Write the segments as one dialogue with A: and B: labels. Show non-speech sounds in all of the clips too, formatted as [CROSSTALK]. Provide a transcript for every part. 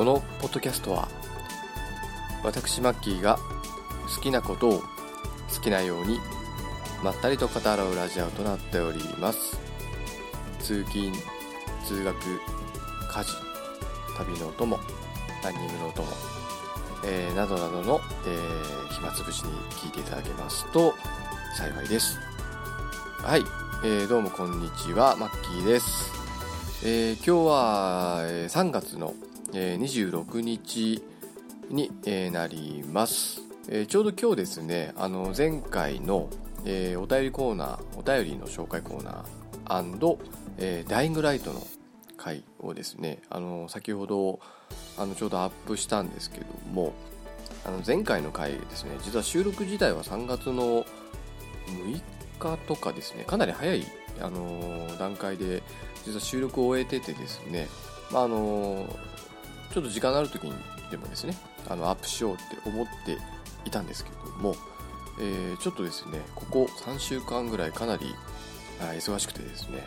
A: このポッドキャストは私マッキーが好きなことを好きなようにまったりと語らうラジオとなっております。通勤通学家事旅のお供ランニングのお供、えー、などなどの、えー、暇つぶしに聞いていただけますと幸いです。はい、えー、どうもこんにちはマッキーです。え、今日は3月の26日になります。ちょうど今日ですね、あの前回のお便りコーナー、お便りの紹介コーナーダイイングライトの回をですね、あの先ほどあのちょうどアップしたんですけども、あの前回の回ですね、実は収録自体は3月の6日とかですね、かなり早いあの段階で実は収録を終えててですね、まあ、あのちょっと時間ある時にでもですねあのアップしようって思っていたんですけれども、えー、ちょっとですねここ3週間ぐらいかなり忙しくてですね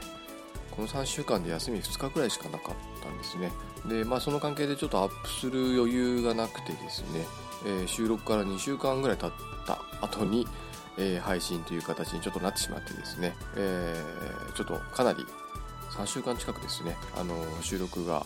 A: この3週間で休み2日ぐらいしかなかったんですね。でまあその関係でちょっとアップする余裕がなくてですね、えー、収録から2週間ぐらい経った後に、えー、配信という形にちょっとなってしまってですね、えー、ちょっとかなり3週間近くですねあの収録が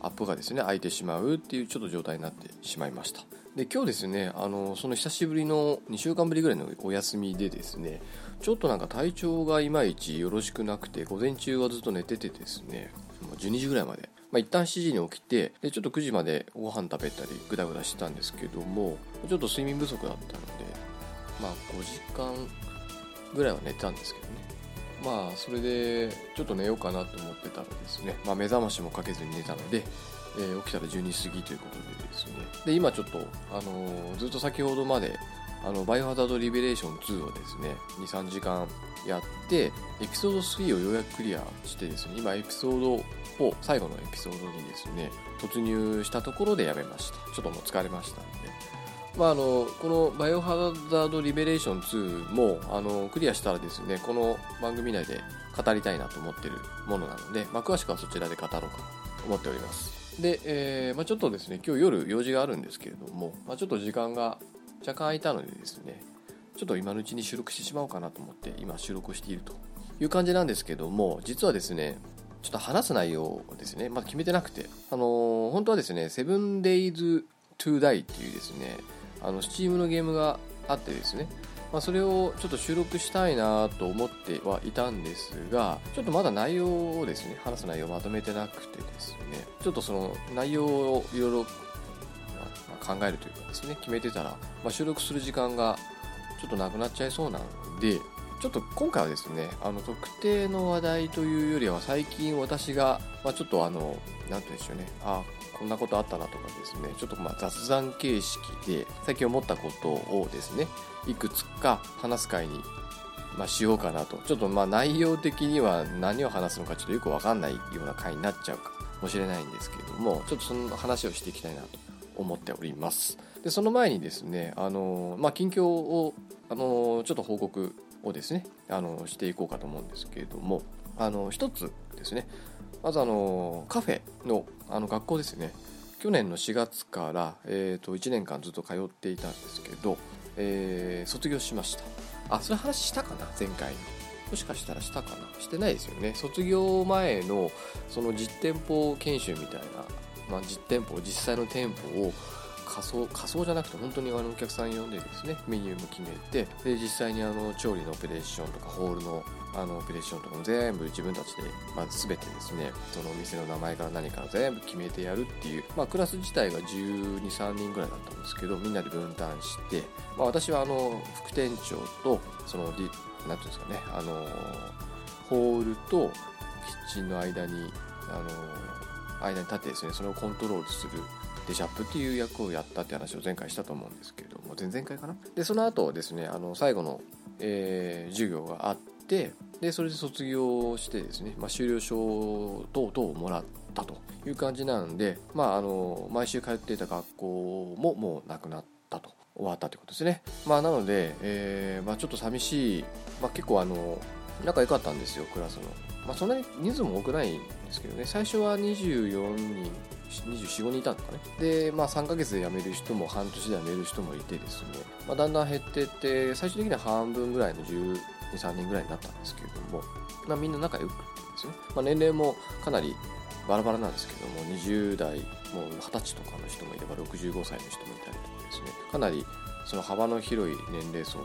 A: アップがですね空いてしまうっていうちょっと状態になってしまいました。で今日ですねあのその久しぶりの2週間ぶりぐらいのお休みでですねちょっとなんか体調がいまいちよろしくなくて午前中はずっと寝ててですね12時ぐらいまでまあ、一旦7時に起きてでちょっと9時までご飯食べたりグダグダしてたんですけどもちょっと睡眠不足だったのでまあ5時間ぐらいは寝たんですけどね。まあそれでちょっと寝ようかなと思ってたらですね、まあ、目覚ましもかけずに寝たので、えー、起きたら12時過ぎということでですね。で今ちょっと、あのー、ずっと先ほどまであのバイオハザードリベレーション2をですね23時間やってエピソード3をようやくクリアしてですね今エピソード4最後のエピソードにですね突入したところでやめました。ちょっともう疲れましたまあ、あのこの「バイオハザード・リベレーション2も」あのクリアしたらですねこの番組内で語りたいなと思ってるものなので、まあ、詳しくはそちらで語ろうかと思っております。で、えーまあ、ちょっとですね今日夜用事があるんですけれども、ま、ちょっと時間が若干空いたのでですねちょっと今のうちに収録してしまおうかなと思って今収録しているという感じなんですけども実はですねちょっと話す内容をですねまだ決めてなくてあのー、本当はですね 7days to die っていうですねあの Steam のゲームがあってですね、まあ、それをちょっと収録したいなと思ってはいたんですがちょっとまだ内容をですね話す内容をまとめてなくてですね。ちょっとその内容をいろいろ考えるというかですね決めてたら、まあ、収録する時間がちょっとなくなっちゃいそうなのでちょっと今回はですねあの特定の話題というよりは最近私が、まあ、ちょっとあの何て言うんでしょうね。あこんなことあったなとかですねちょっとま雑談形式で最近思ったことをですねいくつか話す会に、ま、しようかなと。ちょっとまあ内容的には何を話すのかちょっとよくわかんないような回になっちゃうかもしれないんですけれどもちょっとその話をしていきたいなと思っております。でその前にですねあの、まあ、近況をあのちょっと報告をですねあのしていこうかと思うんですけれどもあの一つですねまずあのカフェのあの学校ですね。去年の4月から、えー、と1年間ずっと通っていたんですけど、えー、卒業しました。あそれ話したかな？前回もしかしたらしたかな？してないですよね。卒業前のその実店舗研修みたいな、まあ、実店舗実際の店舗を仮想仮想じゃなくて本当にあのお客さん呼んでですねメニューも決めてで実際にあの調理のオペレーションとかホールのあのオペレーションとかも全部自分たちで、まあ、全てですねそのお店の名前から何から全部決めてやるっていう、まあ、クラス自体が1 2 3人ぐらいだったんですけどみんなで分担して、まあ、私はあの副店長とその何ていうんですかねあのホールとキッチンの間にあの間に立ってですねそれをコントロールするデシャップっていう役をやったって話を前回したと思うんですけれども前々回かな？でその後ですねあの最後の、えー、授業があってでそれで卒業してですね、まあ、修了証等々をもらったという感じなので、まあ、あの毎週通っていた学校ももうなくなったと。終わったということですね、まあ、なので、えーまあ、ちょっと寂しい、まあ、結構あの仲良かったんですよクラスの、まあ、そんなに人数も多くないんですけどね。最初は24人245人いたのかね。で、まあ、3ヶ月で辞める人も半年で辞める人もいてですね、まあ、だんだん減ってって最終的には半分ぐらいの10 23人ぐらいになったんですけれども、まあ、みんな仲良くてですね、まあ、年齢もかなりバラバラなんですけども20代もう20歳とかの人もいれば65歳の人もいたりとかですね。かなりその幅の広い年齢層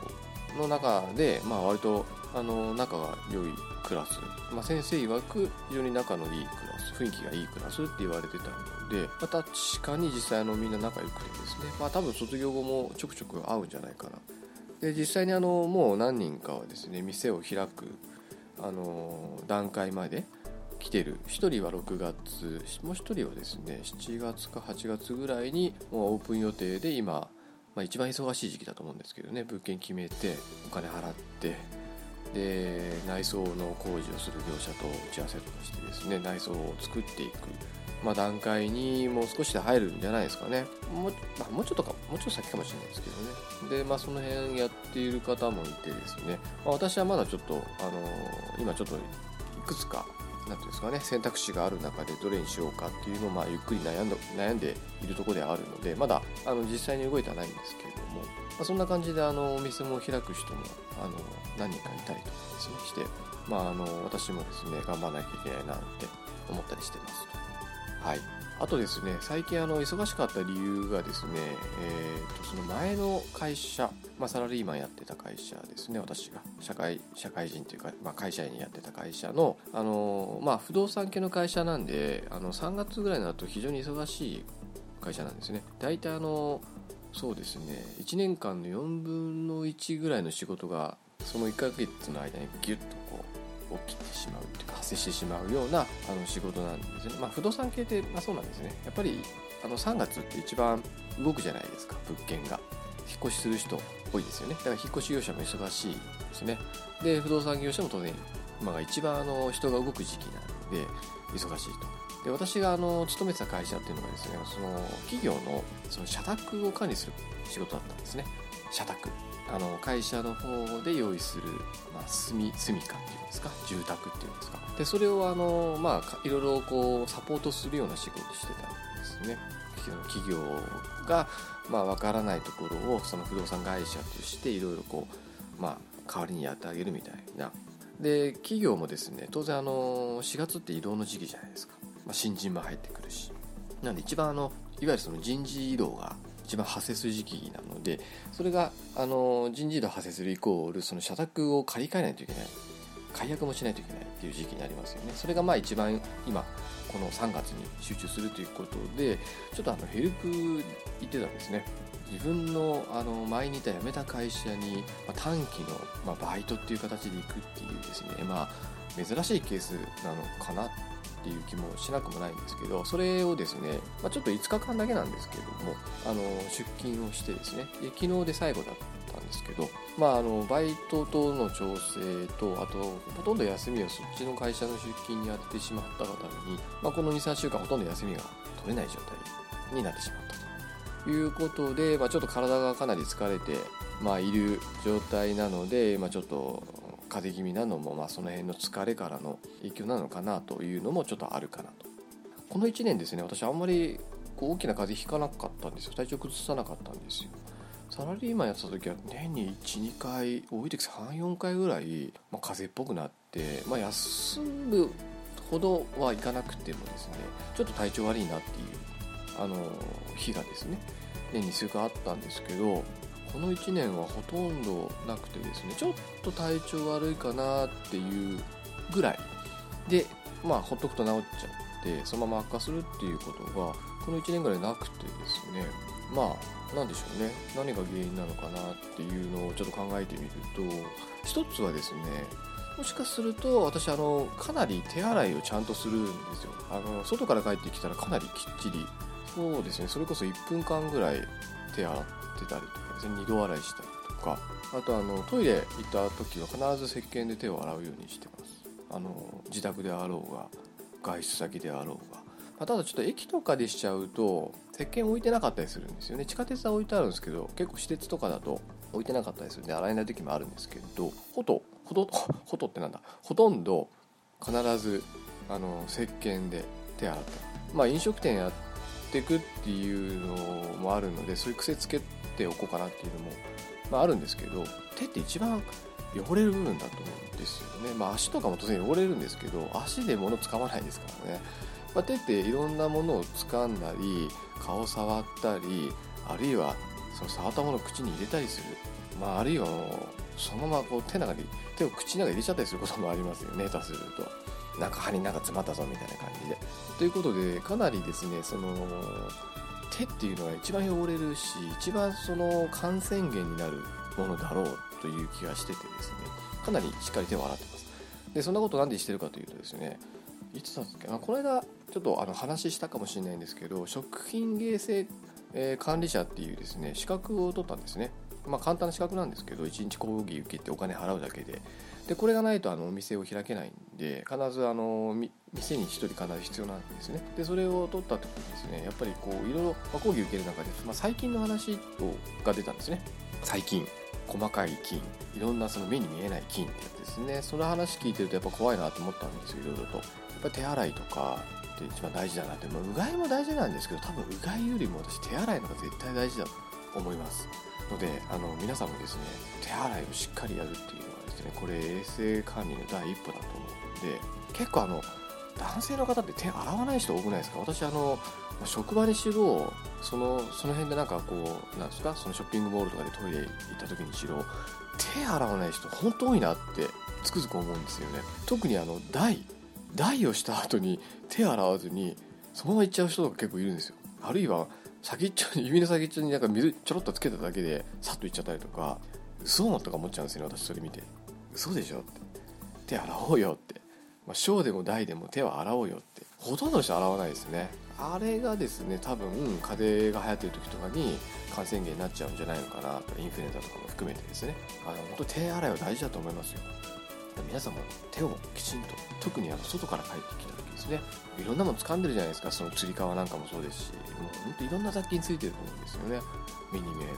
A: の中で、まあ、割とあの仲が良いクラス、まあ、先生曰く非常に仲のいいクラス。雰囲気がいいクラスって言われてたので、まあ、確かに実際のみんな仲良くてですね、まあ、多分卒業後もちょくちょく会うんじゃないかな。で実際にあのもう何人かはですね店を開くあの段階まで来てる。1人は6月もう1人はですね7月か8月ぐらいにもうオープン予定で今まあ、一番忙しい時期だと思うんですけどね物件決めてお金払ってで内装の工事をする業者と打ち合わせとかしてですね内装を作っていく、まあ、段階にもう少しで入るんじゃないですかね。もう,、まあ、もうちょっとかもうちょっと先かもしれないですけどね。でまあその辺やっている方もいてですね、まあ、私はまだちょっとあのー、今ちょっといくつか何ていうんですかね選択肢がある中でどれにしようかっていうのをまあゆっくり悩ん悩んでいるところではあるのでまだあの実際に動いてはないんですけれども、まあ、そんな感じであのお店も開く人もあの何人かいたりとかですねして、まあ、あの私もですね頑張らなきゃいけないなって思ったりしてます。はいあとですね、最近あの忙しかった理由がですね、えー、とその前の会社、まあ、サラリーマンやってた会社ですね、私が社会社会人というか、まあ、会社員やってた会社の、あのまあ、不動産系の会社なんで、あの3月ぐらいになると非常に忙しい会社なんですね。大体あのそうですね1年間の4分の1ぐらいの仕事がその1ヶ月の間にギュッと起きてしまうというか発生してしまうようなあの仕事なんですね、まあ、不動産系って、まあ、そうなんですね。やっぱりあの3月って一番動くじゃないですか物件が。引っ越しする人多いですよね。だから引っ越し業者も忙しいですね。で不動産業者も当然今が一番あの人が動く時期なので忙しいと。で私があの勤めてた会社っていうのがですねその企業のその社宅を管理する仕事だったんですね。社宅。あの会社の方で用意する、まあ、住み住みかっていうんですか？住宅っていうんですか？でそれをあの、まあ、いろいろこうサポートするような仕事してたんですね。企業が、まあ、分からないところをその不動産会社としていろいろこう、まあ、代わりにやってあげるみたいな。で企業もですね当然あの4月って移動の時期じゃないですか、まあ、新人も入ってくるし。なんで一番あのいわゆるその人事異動が一番発生する時期なのでそれがあの人事異動発生するイコールその社宅を借り換えないといけない。解約もしないといけないっていう時期になりますよね。それがまあ一番今この3月に集中するということでちょっとあのヘルプ行ってたんですね。自分のあの前にいた辞めた会社に、ま、短期の、ま、バイトっていう形で行くっていうですねまあ珍しいケースなのかなっていう気もしなくもないんですけどそれをですね、まあ、ちょっと5日間だけなんですけどもあの出勤をしてですねで昨日で最後だったんですけど、まあ、あのバイトとの調整とあとほとんど休みをそっちの会社の出勤にやってしまったがために、まあ、この23週間ほとんど休みが取れない状態になってしまったと。いうことで、まあ、ちょっと体がかなり疲れて、まあ、いる状態なので、まあ、ちょっと風邪気味なのも、まあ、その辺の疲れからの影響なのかなというのもちょっとあるかなと。この1年ですね私あんまりこう大きな風邪ひかなかったんですよ。体調崩さなかったんですよ。サラリーマンやってた時は年に12回多い時34回ぐらい、まあ、風邪っぽくなって、まあ、休むほどはいかなくてもですねちょっと体調悪いなっていうあの日がですね年に数回あったんですけどこの1年はほとんどなくてですねちょっと体調悪いかなっていうぐらい。でまあほっとくと治っちゃってそのまま悪化するっていうことがこの1年ぐらいなくてですねまあ何でしょうね。何が原因なのかなっていうのをちょっと考えてみると一つはですねもしかすると私あのかなり手洗いをちゃんとするんですよ。あの外から帰ってきたらかなりきっちり。そうですね。それこそ1分間ぐらい手洗ってたりとかですね二度洗いしたりとかあとあのトイレ行った時は必ず石鹸で手を洗うようにしてます。あの自宅であろうが外出先であろうが、ま、ただちょっと駅とかでしちゃうと石鹸置いてなかったりするんですよね。地下鉄は置いてあるんですけど結構私鉄とかだと置いてなかったりするんで洗えない時もあるんですけどほとほと [LAUGHS] ほとってなんだ？ほとんど必ずあの石鹸で手洗ったまあ飲食店やってくっていうのもあるのでそういう癖つけておこうかなっていうのも、まあ、あるんですけど手って一番汚れる部分だと思うんですよね、まあ、足とかも当然汚れるんですけど足で物掴まないですからね、まあ、手っていろんなものを掴んだり顔触ったりあるいはその触ったものを口に入れたりする、まあ、あるいはそのままこう手の中に手を口の中に入れちゃったりすることもありますよね。下手すると。なんか歯になんか詰まったぞみたいな感じで。ということでかなりですねその手っていうのが一番汚れるし一番その感染源になるものだろうという気がしててですねかなりしっかり手を洗ってます。でそんなことなんでしてるかというとですねいつだっけ？なこの間ちょっとあの話したかもしれないんですけど食品衛生、え、管理者っていうですね資格を取ったんですね。まあ簡単な資格なんですけど1日講義受けてお金払うだけででこれがないとあのお店を開けないんで必ずあの店に1人必ず必要なんですね。でそれを取った時にですねやっぱりこういろいろ講義受ける中で、まあ、最近の話をが出たんですね。最近。細かい菌いろんなその目に見えない菌ってやつですね。その話聞いてるとやっぱ怖いなと思ったんですよいろいろと。やっぱ手洗いとかって一番大事だなって、まあ、うがいも大事なんですけど多分うがいよりも私手洗いのが絶対大事だと思います。のであの皆さんもですね手洗いをしっかりやるっていうねこれ衛生管理の第一歩だと思うんで結構あの男性の方って手洗わない人多くないですか？私あの職場にしろそのその辺でなんかこうなんですか？そのショッピングモールとかでトイレ行った時にしろ手洗わない人本当多いなってつくづく思うんですよね。特にあの台台をした後に手洗わずにそのまま行っちゃう人が結構いるんですよ。あるいは先っちょに指の先っちょになんか水ちょろっとつけただけでさっと行っちゃったりとか嘘とか思っちゃうんですよね私それ見て。嘘でしょって。手洗おうよって。まあ、小でも大でも手は洗おうよって。ほとんどの人洗わないですね。あれがですね多分風邪が流行ってる時とかに感染源になっちゃうんじゃないのかな。とインフルエンザとかも含めてですね。あの本当手洗いは大事だと思いますよ。皆さんも手をきちんと特にあの外から帰ってきた時ですね。いろんなもの掴んでるじゃないですか。そのつり革なんかもそうですし。もう本当いろんな雑菌ついてると思うんですよね。目に見えない。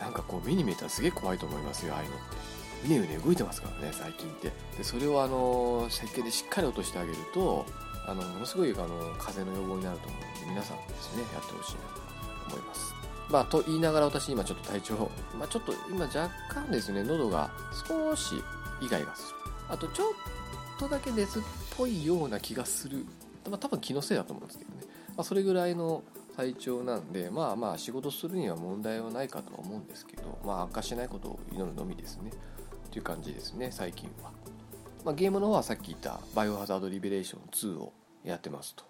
A: なんかこう目に見えたらすげえ怖いと思いますよああいうのって。うねうね動いてますからね最近って。でそれをあの石鹸でしっかり落としてあげるとあのものすごいあの風邪の予防になると思うので皆さんもですねやってほしいなと思います。まあと言いながら私今ちょっと体調まあ、ちょっと今若干ですね喉が少しイガイガする。あとちょっとだけ熱っぽいような気がする。まあ多分気のせいだと思うんですけどね、まあ、それぐらいの体調なんでまあまあ仕事するには問題はないかとは思うんですけどまあ悪化しないことを祈るのみですね。っていう感じですね最近は、まあ、ゲームの方はさっき言ったバイオハザードリベレーション2をやってますと。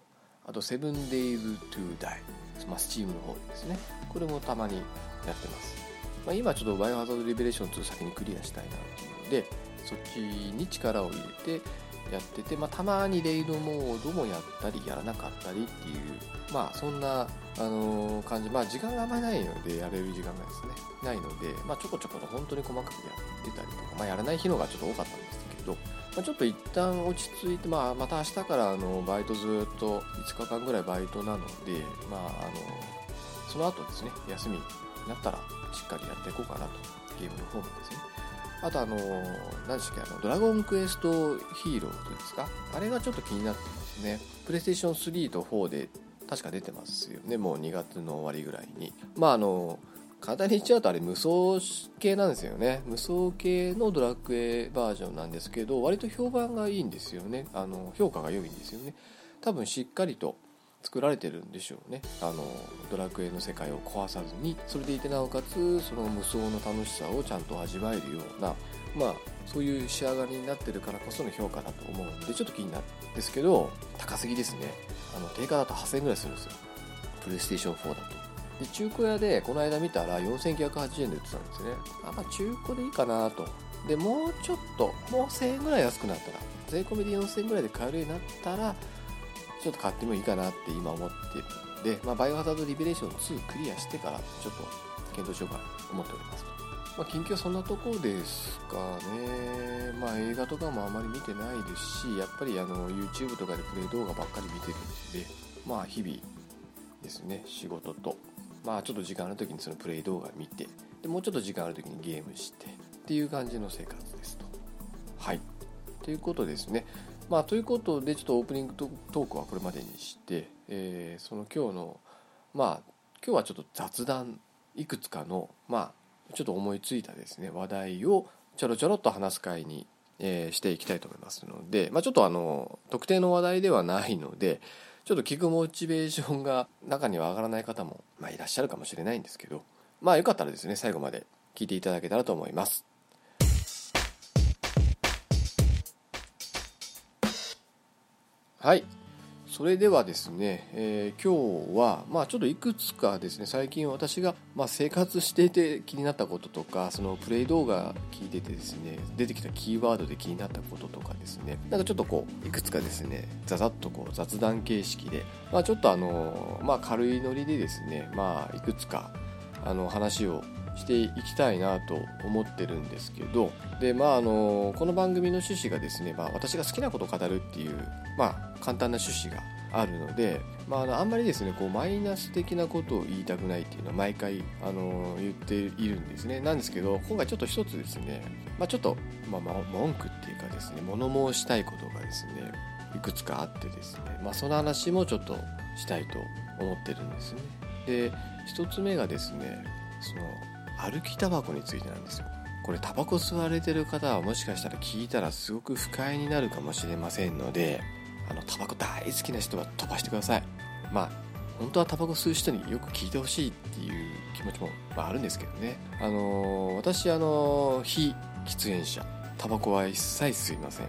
A: あと 7days to die まあ、スチームの方ですね。これもたまにやってます、まあ、今ちょっとバイオハザードリベレーション2先にクリアしたいなっていうのでそっちに力を入れてやってて、まあ、たまにレイドモードもやったりやらなかったりっていうまあそんな、あの、感じまあ時間があんまりないのでやれる時間がですねないので、まあ、ちょこちょこと本当に細かくやってたりとか、まあ、やらない日のがちょっと多かったんですけど、まあ、ちょっと一旦落ち着いて、まあ、また明日からあのバイトずっと5日間ぐらいバイトなので、まあ、あのその後ですね休みになったらしっかりやっていこうかなとゲームの方もですねあとあの、何でしたっけ、あの、ドラゴンクエストヒーローというんですかあれがちょっと気になってますね。プレイステーション3と4で確か出てますよね。もう2月の終わりぐらいに。まああの、簡単に言っちゃうとあれ無双系なんですよね。無双系のドラクエバージョンなんですけど、割と評判がいいんですよね。あの、評価が良いんですよね。多分しっかりと作られてるんでしょうねあのドラクエの世界を壊さずにそれでいてなおかつその無双の楽しさをちゃんと味わえるようなまあそういう仕上がりになってるからこその評価だと思うんでちょっと気になるんですけど高すぎですねあの定価だと8000円ぐらいするんですよ。プレイステーション4だと。で中古屋でこの間見たら4980円で売ってたんですね。あまあ中古でいいかなと。でもうちょっともう1000円ぐらい安くなったら税込みで4000円ぐらいで買えるようになったらちょっと買ってもいいかなって今思ってる。んで、まあ、バイオハザードリベレーション2クリアしてからちょっと検討しようかなと思っております。まあ、近況そんなとこですかね。まあ映画とかもあまり見てないですし、やっぱりあの YouTube とかでプレイ動画ばっかり見てるんで、まあ日々ですね、仕事と、まあちょっと時間ある時にそのプレイ動画見て、でもうちょっと時間ある時にゲームしてっていう感じの生活ですと。はい。ということですね。まあ、ということでちょっとオープニングトークはこれまでにして、えー、その今日のまあ今日はちょっと雑談いくつかのまあちょっと思いついたですね話題をちょろちょろっと話す会に、え、していきたいと思いますので、まあ、ちょっとあの特定の話題ではないのでちょっと聞くモチベーションが中には上がらない方も、まあ、いらっしゃるかもしれないんですけどまあよかったらですね最後まで聞いていただけたらと思います。はいそれではですね、えー、今日は、まあ、ちょっといくつかですね最近私が、まあ、生活していて気になったこととかそのプレイ動画聞いててですね出てきたキーワードで気になったこととかですねなんかちょっとこういくつかですねざざっとこう雑談形式で、まあ、ちょっとあの、まあ、軽いノリでですね、まあ、いくつかあの話をしていきたいなと思ってるんですけどで、まあ、あのこの番組の趣旨がですね、まあ、私が好きなことを語るっていう、まあ、簡単な趣旨があるので、まあ、あのあんまりですねこうマイナス的なことを言いたくないっていうのは毎回あの言っているんですね。なんですけど今回ちょっと一つですね、まあ、ちょっと、まあ、文句っていうかですね物申したいことがですねいくつかあってですね、まあ、その話もちょっとしたいと思ってるんですね。で一つ目がですねその歩きタバコについてなんですよ。これタバコ吸われてる方はもしかしたら聞いたらすごく不快になるかもしれませんのであのタバコ大好きな人は飛ばしてください。まあ本当はタバコ吸う人によく聞いてほしいっていう気持ちも、まあ、るんですけどね。あのー、私あのー、非喫煙者。タバコは一切吸いません。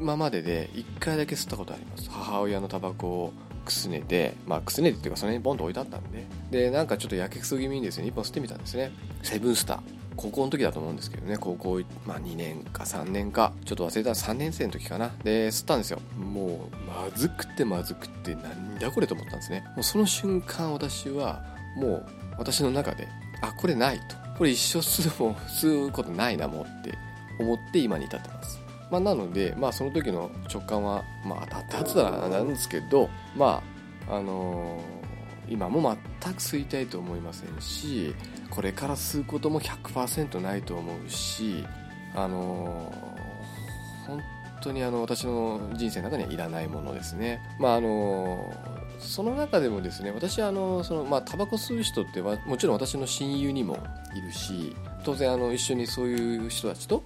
A: 今までで1回だけ吸ったことあります。母親のタバコをくすねてまあくすねてっていうかその辺にボンと置いてあったんででなんかちょっとやけくそ気味にですね1本吸ってみたんですね。セブンスター。高校の時だと思うんですけどね。高校、まあ、2年か3年か。ちょっと忘れた。ら3年生の時かな。で吸ったんですよ。もうまずくてまずくてなんだこれと思ったんですね。もうその瞬間私はもう私の中であこれないと。これ一生吸う吸うことないなもうって思って今に至ってます。まあ、なので、まあ、その時の直感は、まあ、当たったらなんですけど、まああのー、今も全く吸いたいと思いませんしこれから吸うことも100%ないと思うし、あのー、本当にあの私の人生の中にはいらないものですね。まああのー、その中でもですね私はあのその、まあ、タバコ吸う人ってはもちろん私の親友にもいるし当然あの一緒にそういう人たちと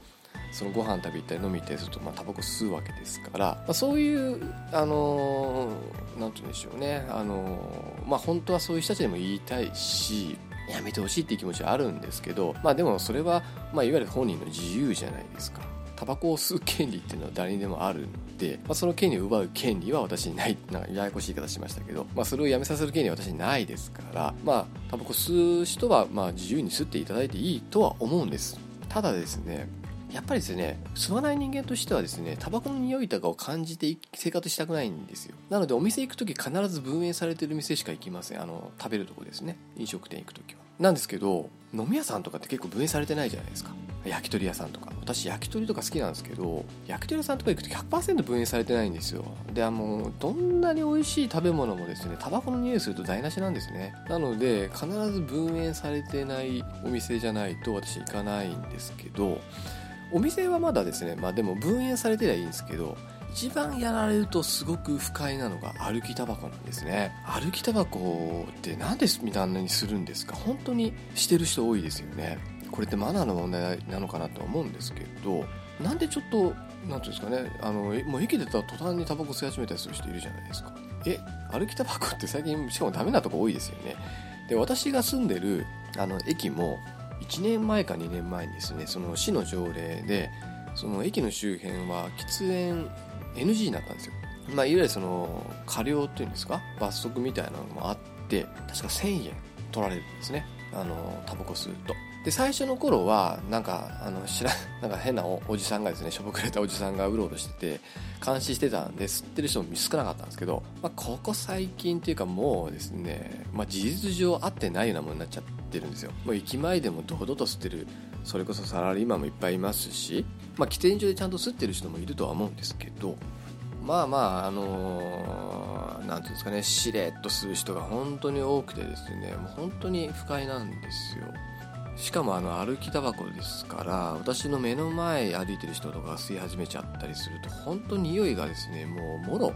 A: そのご飯食べたり飲みたりすると、まあ、タバコ吸うわけですから、まあ、そういうあの何、て言うんでしょうね。あのまあ本当はそういう人たちにも言いたいしやめてほしいっていう気持ちはあるんですけどまあでもそれは、まあ、いわゆる本人の自由じゃないですか。タバコを吸う権利っていうのは誰にでもあるので、まあ、その権利を奪う権利は私にないなんかややこしい言い方しましたけど、まあ、それをやめさせる権利は私にないですからまあタバコ吸う人はまあ自由に吸っていただいていいとは思うんです。ただですねやっぱりですね吸わない人間としてはですねタバコの匂いとかを感じて生活したくないんですよ。なのでお店行く時必ず分煙されてる店しか行きません。あの食べるとこですね。飲食店行く時は。なんですけど飲み屋さんとかって結構分煙されてないじゃないですか。焼き鳥屋さんとか。私焼き鳥とか好きなんですけど焼き鳥屋さんとか行くと100%分煙されてないんですよ。であのどんなに美味しい食べ物もですねタバコの匂いすると台無しなんですね。なので必ず分煙されてないお店じゃないと私行かないんですけどお店はまだですねまあでも分煙されてりゃいいんですけど一番やられるとすごく不快なのが歩きタバコなんですね。歩きタバコって何でみたいなにするんですか？本当にしてる人多いですよね。これってマナーの問題なのかなと思うんですけどなんでちょっと何ていうんですかね？あのもう駅出たら途端にタバコ吸い始めたりする人いるじゃないですか。え歩きタバコって最近しかもダメなとこ多いですよね。で私が住んでるあの駅も1年前か2年前にですねその市の条例でその駅の周辺は喫煙 NG になったんですよ、まあ、いわゆるその過料っていうんですか？罰則みたいなのもあって確か1000円取られるんですね。あのタバコ吸うと。で最初の頃はなんかあの知ら [LAUGHS] なんか変なおじさんがですねしょぼくれたおじさんがうろうろしてて監視してたんで吸ってる人も少なかったんですけど、まあ、ここ最近っていうかもうですね、まあ、事実上合ってないようなものになっちゃってるんですよ。もう駅前でも堂々と吸ってる。それこそサラリーマンもいっぱいいますし、まあ、喫煙所でちゃんと吸ってる人もいるとは思うんですけど。まあまああのー、ていうんですかね。しれっと吸う人が本当に多くてですね。もう本当に不快なんですよ。しかもあの歩きタバコですから私の目の前歩いてる人とか吸い始めちゃったりすると本当に匂いがですねもうもろ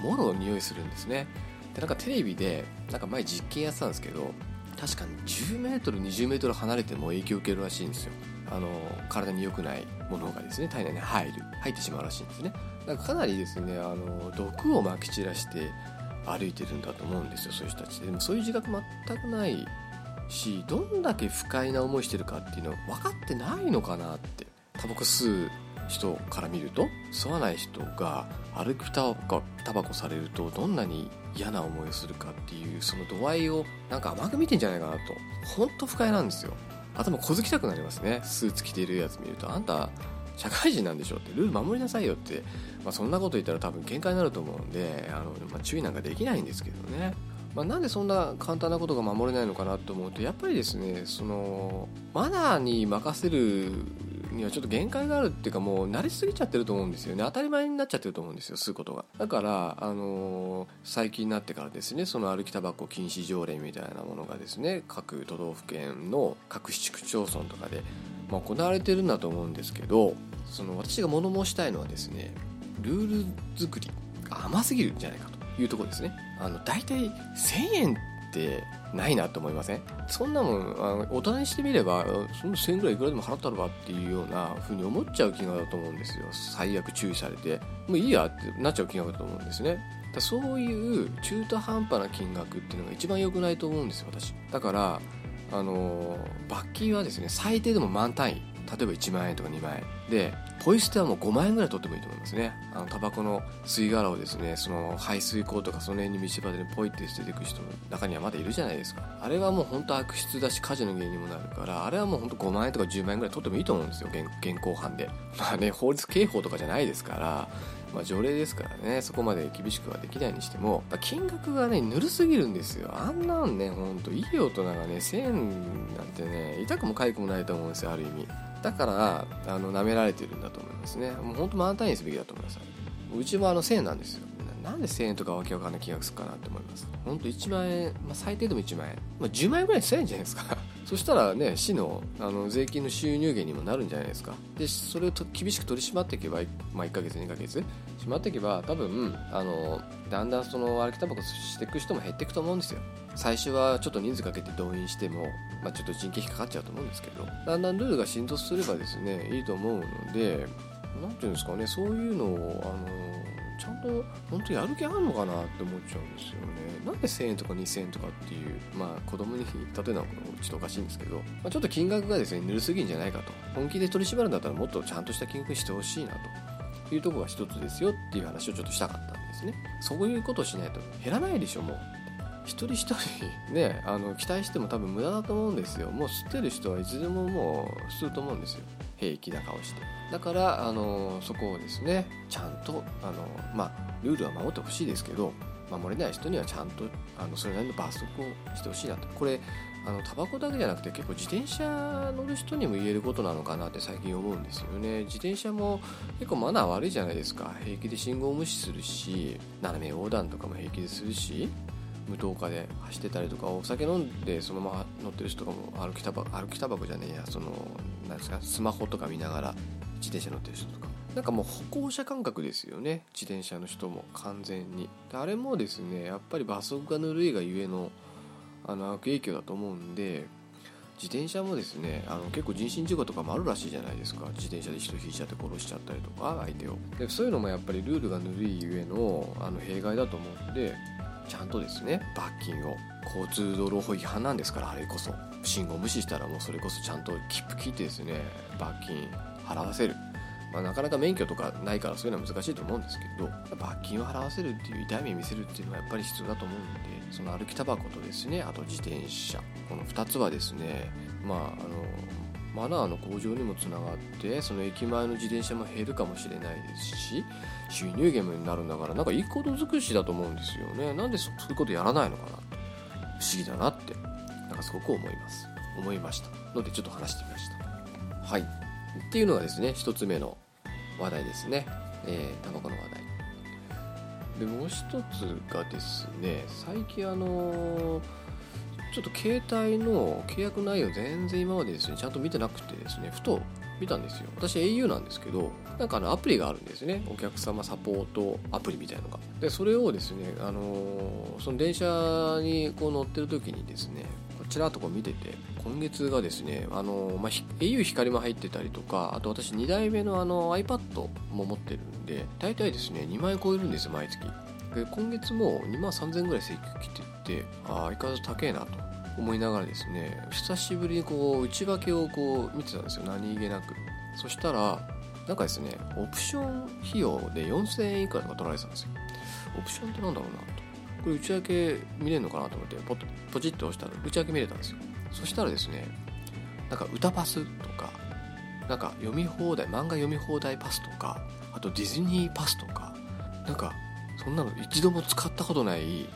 A: もろ匂いするんですね。でなんかテレビでなんか前実験やってたんですけど確かに 10m20m 離れても影響を受けるらしいんですよ。あの体に良くないものがですね体内に入る入ってしまうらしいんですね。だからかなりですねあの毒をまき散らして歩いてるんだと思うんですよそういう人たち。でもそういう自覚全くないしどんだけ不快な思いしてるかっていうの分かってないのかなって。タバコ吸う人から見ると吸わない人が歩くタバコタバコされるとどんなに嫌な思いをするかっていうその度合いをなんか甘く見てんじゃないかなと本当不快なんですよ。頭小突きたくなりますね。スーツ着てるやつ見るとあんた社会人なんでしょってルール守りなさいよって、まあ、そんなこと言ったら多分喧嘩になると思うんであの、まあ、注意なんかできないんですけどね。まあ、なんでそんな簡単なことが守れないのかなと思うとやっぱりですねそのマナーに任せるにはちょっと限界があるっていうかもう慣れすぎちゃってると思うんですよね。当たり前になっちゃってると思うんですよ吸うことが。だからあのー、最近になってからですねその歩きタバコ禁止条例みたいなものがですね各都道府県の各市区町村とかで、まあ、行われてるんだと思うんですけどその私が物申したいのはですねルール作りが甘すぎるんじゃないかというところですね。あの大体1000円ってないなと思いません？そんなもんあの大人にしてみればその1000円ぐらいいくらでも払ったるわっていうようなふうに思っちゃう金額だと思うんですよ。最悪注意されて。もういいやってなっちゃう金額だと思うんですね。だそういう中途半端な金額っていうのが一番良くないと思うんですよ私。だからあの罰金はですね最低でも満単位。例えば1万円とか2万円。でポイ捨てはもう5万円ぐらい取ってもいいと思いますね。あのタバコの吸い殻をですねその排水口とかその辺に道端でポイって捨てていく人の中にはまだいるじゃないですか。あれはもう本当悪質だし火事の原因にもなるからあれはもう本当5万円とか10万円ぐらい取ってもいいと思うんですよ。現行犯で。[LAUGHS] まあね法律刑法とかじゃないですから。まあ、条例ですからね。そこまで厳しくはできないにしても。金額がねぬるすぎるんですよ。あんなんねほんといい大人がね1000円なんてね痛くも痒くもないと思うんですよある意味。だからあの舐められてるんだと思いますね。もう本当満タンにすべきだと思います。うちもあの1000なんですよ。なんで1000円とかわけわかんない金額するかなって思います。本当1万円、まあ、最低でも1万円、まあ、10万円ぐらい1000円じゃないですか。[LAUGHS] そしたらね市のあの税金の収入源にもなるんじゃないですか。でそれを厳しく取り締まっていけば、まあ、1ヶ月2ヶ月。締まっていけば多分あのだんだんその歩きタバコしていく人も減っていくと思うんですよ。最初はちょっと人数かけて動員しても、まあ、ちょっと人件費かかっちゃうと思うんですけど。だんだんルールが浸透すればですねいいと思うので何ていうんですかねそういうのをあのちゃんと本当やる気あるのかなって思っちゃうんですよね。なんで1000円とか2000円とかっていうまあ子供に例えるのはちょっとおかしいんですけど、まあ、ちょっと金額がですねぬるすぎんじゃないかと。本気で取り締まるんだったらもっとちゃんとした金額にしてほしいなというとこが一つですよっていう話をちょっとしたかったんですね。そういうことをしないと減らないでしょもう。一人一人ねあの期待しても多分無駄だと思うんですよ。もう吸ってる人はいつでももう吸うと思うんですよ。平気な顔して。だからあのそこをですねちゃんとあのまあルールは守ってほしいですけど守れない人にはちゃんとあのそれなりの罰則をしてほしいなと。これあのタバコだけじゃなくて結構自転車乗る人にも言えることなのかなって最近思うんですよね。自転車も結構マナー悪いじゃないですか。平気で信号無視するし斜め横断とかも平気でするし無灯火で走ってたりとかお酒飲んでそのまま乗ってる人とかも歩きタバ歩きタバコじゃねえやそのなんですかスマホとか見ながら自転車乗ってる人とか。なんかもう歩行者感覚ですよね自転車の人も完全に。あれもですねやっぱり罰則がぬるいがゆえのあの悪影響だと思うんで自転車もですねあの結構人身事故とかもあるらしいじゃないですか。自転車で人引いちゃって殺しちゃったりとか相手を。でそういうのもやっぱりルールがぬるいゆえのあの弊害だと思うんでちゃんとですね罰金を交通道路法違反なんですからあれこそ。信号無視したらもうそれこそちゃんと切符切ってですね罰金払わせる。まあ、なかなか免許とかないからそういうのは難しいと思うんですけど罰金を払わせるっていう痛い目見せるっていうのはやっぱり必要だと思うんでその歩きタバコとですねあと自転車。この2つはですねまああのマナーの向上にもつながってその駅前の自転車も減るかもしれないですし収入源になるんだからなんかいいこと尽くしだと思うんですよね。なんでそういうことやらないのかな不思議だなって。なんかすごく思います。思いました。のでちょっと話してみました。はい。っていうのがですね1つ目の話題ですね、えー、タバコの話題。でもう一つがですね最近あのちょっと携帯の契約内容全然今までですねちゃんと見てなくてですねふと見たんですよ。私 au なんですけどなんかあのアプリがあるんですね。お客様サポートアプリみたいのが。でそれをですね、あのその電車にこう乗ってる時にですねちらっとこう見てて今月がですね、あのまあ、au 光も入ってたりとかあと私2台目のあの iPad も持ってるんで大体ですね2万円超えるんですよ毎月。で今月も2万3000円ぐらい請求来ててあ相変わらず高えなと思いながらですね久しぶりにこう内訳をこう見てたんですよ。何気なく。そしたらなんかですねオプション費用で4000円以下とか取られてたんですよ。オプションってなんだろうなと。これ内訳見れるのかなと思ってポポチッと押したら内訳見れたんですよ。そしたらですねなんか歌パスとかなんか読み放題漫画読み放題パスとかあとディズニーパスとかなんかそんなの一度も使ったことない